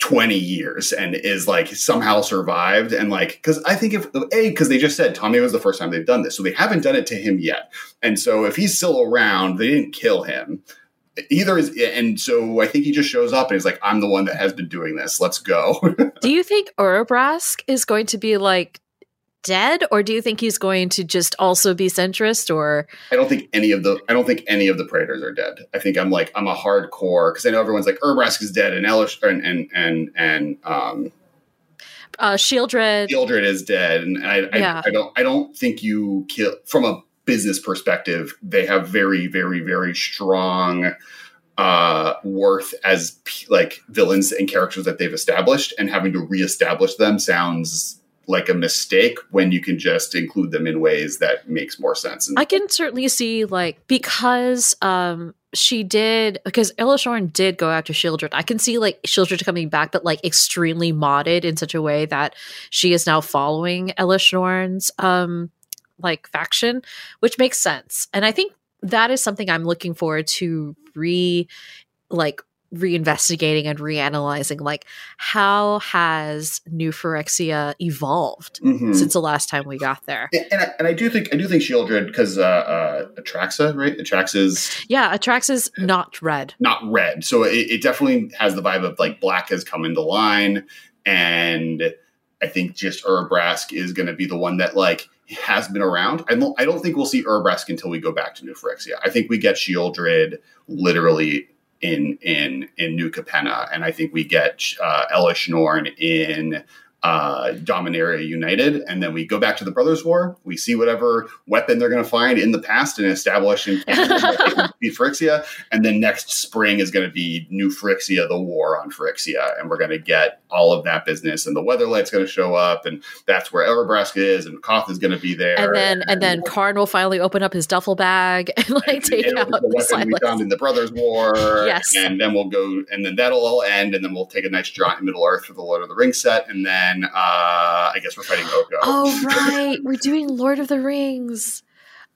20 years and is like somehow survived. And like because i think if a because they just said Tamiyo was the first time they've done this so they haven't done it to him yet. And so if he's still around they didn't kill him. Either is and so i think he just shows up and he's like i'm the one that has been doing this. Let's go. Do you think Urabrask is going to be like dead, or do you think he's going to just also be centrist? Or i don't think any of the i don't think any of the praetors are dead i think i'm like i'm a hardcore because i know everyone's like Urabrask is dead and Elesh and and and, and um uh, Sheoldred? Gildred is dead, and I, I, Yeah. I don't I don't think you kill from a business perspective. They have very very very strong uh, worth as p- like villains and characters that they've established, and having to reestablish them sounds like a mistake when you can just include them in ways that makes more sense. I can certainly see like because um she did because Elesh Norn did go after Sheoldred. I can see like Sheoldred coming back, but like extremely modded in such a way that she is now following Elesh Norn's um like faction, which makes sense. And I think that is something I'm looking forward to re like reinvestigating and reanalyzing like how has New Phyrexia evolved Mhm. since the last time we got there. and I, and I do think I do think Sheoldred because uh, uh, Atraxa right Atraxa's Yeah, Atrax is not red. not red. So it, it definitely has the vibe of like black has come into line, and I think just Urabrask is going to be the one that like has been around. I don't, I don't think we'll see Urabrask until we go back to New Phyrexia. I think we get Sheoldred literally in in in New Capenna, and I think we get uh, Elesh Norn in uh, Dominaria United, and then we go back to the Brothers War. We see whatever weapon they're going to find in the past and establish in be Phyrexia, and then next spring is going to be New Phyrexia, the war on Phyrexia, and we're going to get all of that business, and the Weatherlight's going to show up, and that's where Urabrask is, and Koth is going to be there, and then and then Karn will finally open up his duffel bag and like take out the weapon we found in the Brothers War. Yes. And then we'll go, and then that'll all end, and then we'll take a nice jaunt in Middle Earth for the Lord of the Rings set, and then uh, I guess we're fighting Oko. Oh right, we're doing Lord of the Rings.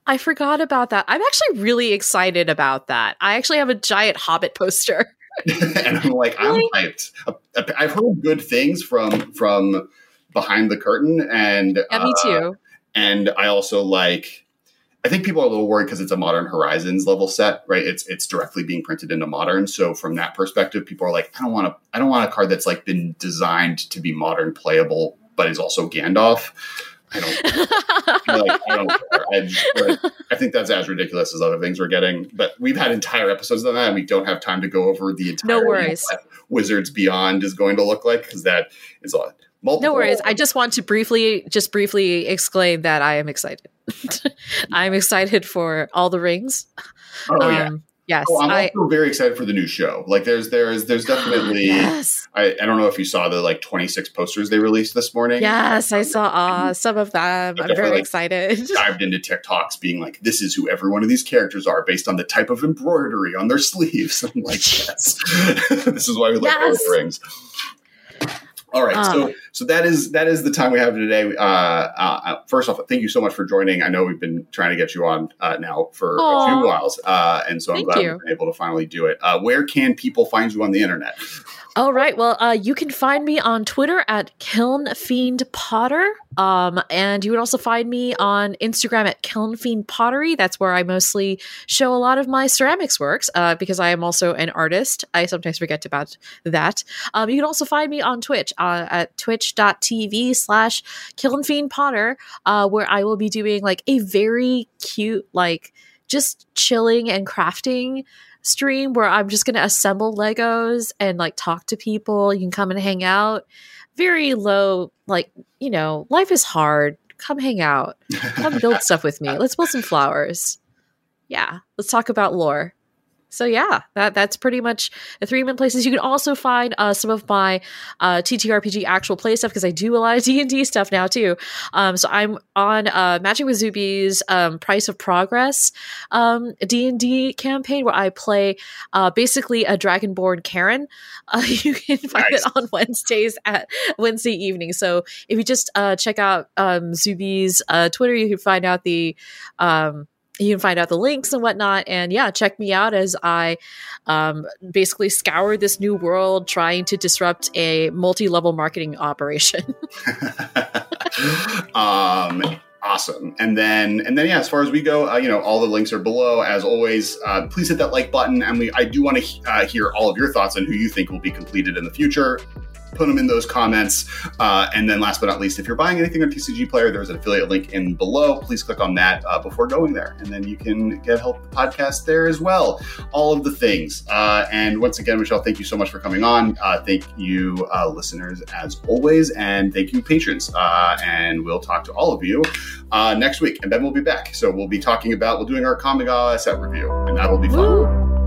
I forgot about that. I'm actually really excited about that. I actually have a giant Hobbit poster. and I'm like, Really? I'm hyped. I've heard good things from from behind the curtain, and Yeah, me uh, too. and I also like. I think people are a little worried because it's a Modern Horizons level set, right? It's it's directly being printed into Modern, so from that perspective, people are like, I don't want to, I don't want a card that's like been designed to be Modern playable, but is also Gandalf. I don't, I like, I don't care. I, just, like, I think that's as ridiculous as other things we're getting. But we've had entire episodes on that, and we don't have time to go over the entire No worries. what Wizards Beyond is going to look like because that is a multiple. No worries. I just want to briefly, just briefly exclaim that I am excited. I'm excited for all the rings. oh yeah, Um, Yes, Oh, I'm I also very excited for the new show. Like, there's there's there's definitely. yes, I, I don't know if you saw the like 26 posters they released this morning. yes, I saw uh, some of them. I'm very like, excited. Dived into TikToks being like, this is who every one of these characters are based on the type of embroidery on their sleeves. I'm like, yes, this is why we like Yes. the Rings. All right, so Um, so that is that is the time we have today. Uh, uh, first off, thank you so much for joining. I know we've been trying to get you on uh, now for a few whiles, uh, and so I'm glad you. we've been able to finally do it. Uh, where can people find you on the internet? All right. Well, uh, you can find me on Twitter at Kiln Fiend Potter, um, and you would also find me on Instagram at Kiln Fiend Pottery. That's where I mostly show a lot of my ceramics works uh, because I am also an artist. I sometimes forget about that. Um, you can also find me on Twitch uh, at twitch.tv slash Kiln Fiend Potter, uh, where I will be doing like a very cute, like just chilling and crafting stream where I'm just going to assemble Legos and like talk to people. You can come and hang out. Very low, like, you know, life is hard. Come hang out. Come build stuff with me. Let's build some flowers. Yeah. Let's talk about lore. So yeah, that that's pretty much the three main places. You can also find uh, some of my uh, TTRPG actual play stuff because I do a lot of D and D stuff now too. Um, so I'm on uh, Magic with Zuby's um, Price of Progress um, D and D campaign where I play uh, basically a Dragonborn Karen. Uh, you can find Nice. it on Wednesdays at Wednesday evening. So if you just uh, check out um, Zuby's uh, Twitter, you can find out the um, you can find out the links and whatnot. And yeah, check me out as I um, basically scour this new world trying to disrupt a multi level marketing operation. um, awesome. And then, and then, yeah. As far as we go, uh, you know, all the links are below. As always, uh, please hit that like button. And we, I do want to uh, hear all of your thoughts on who you think will be completed in the future. Put them in those comments. Uh, and then, last but not least, if you're buying anything on TCG Player, there's an affiliate link in below. Please click on that uh, before going there, and then you can get help podcast there as well. All of the things. Uh, and once again, Michelle, thank you so much for coming on. Uh, thank you, uh, listeners, as always, and thank you, patrons. Uh, and we'll talk to all of you next week, and Ben will be back. So we'll be talking about we're doing our Kamigawa set review, and that'll be fun. Woo!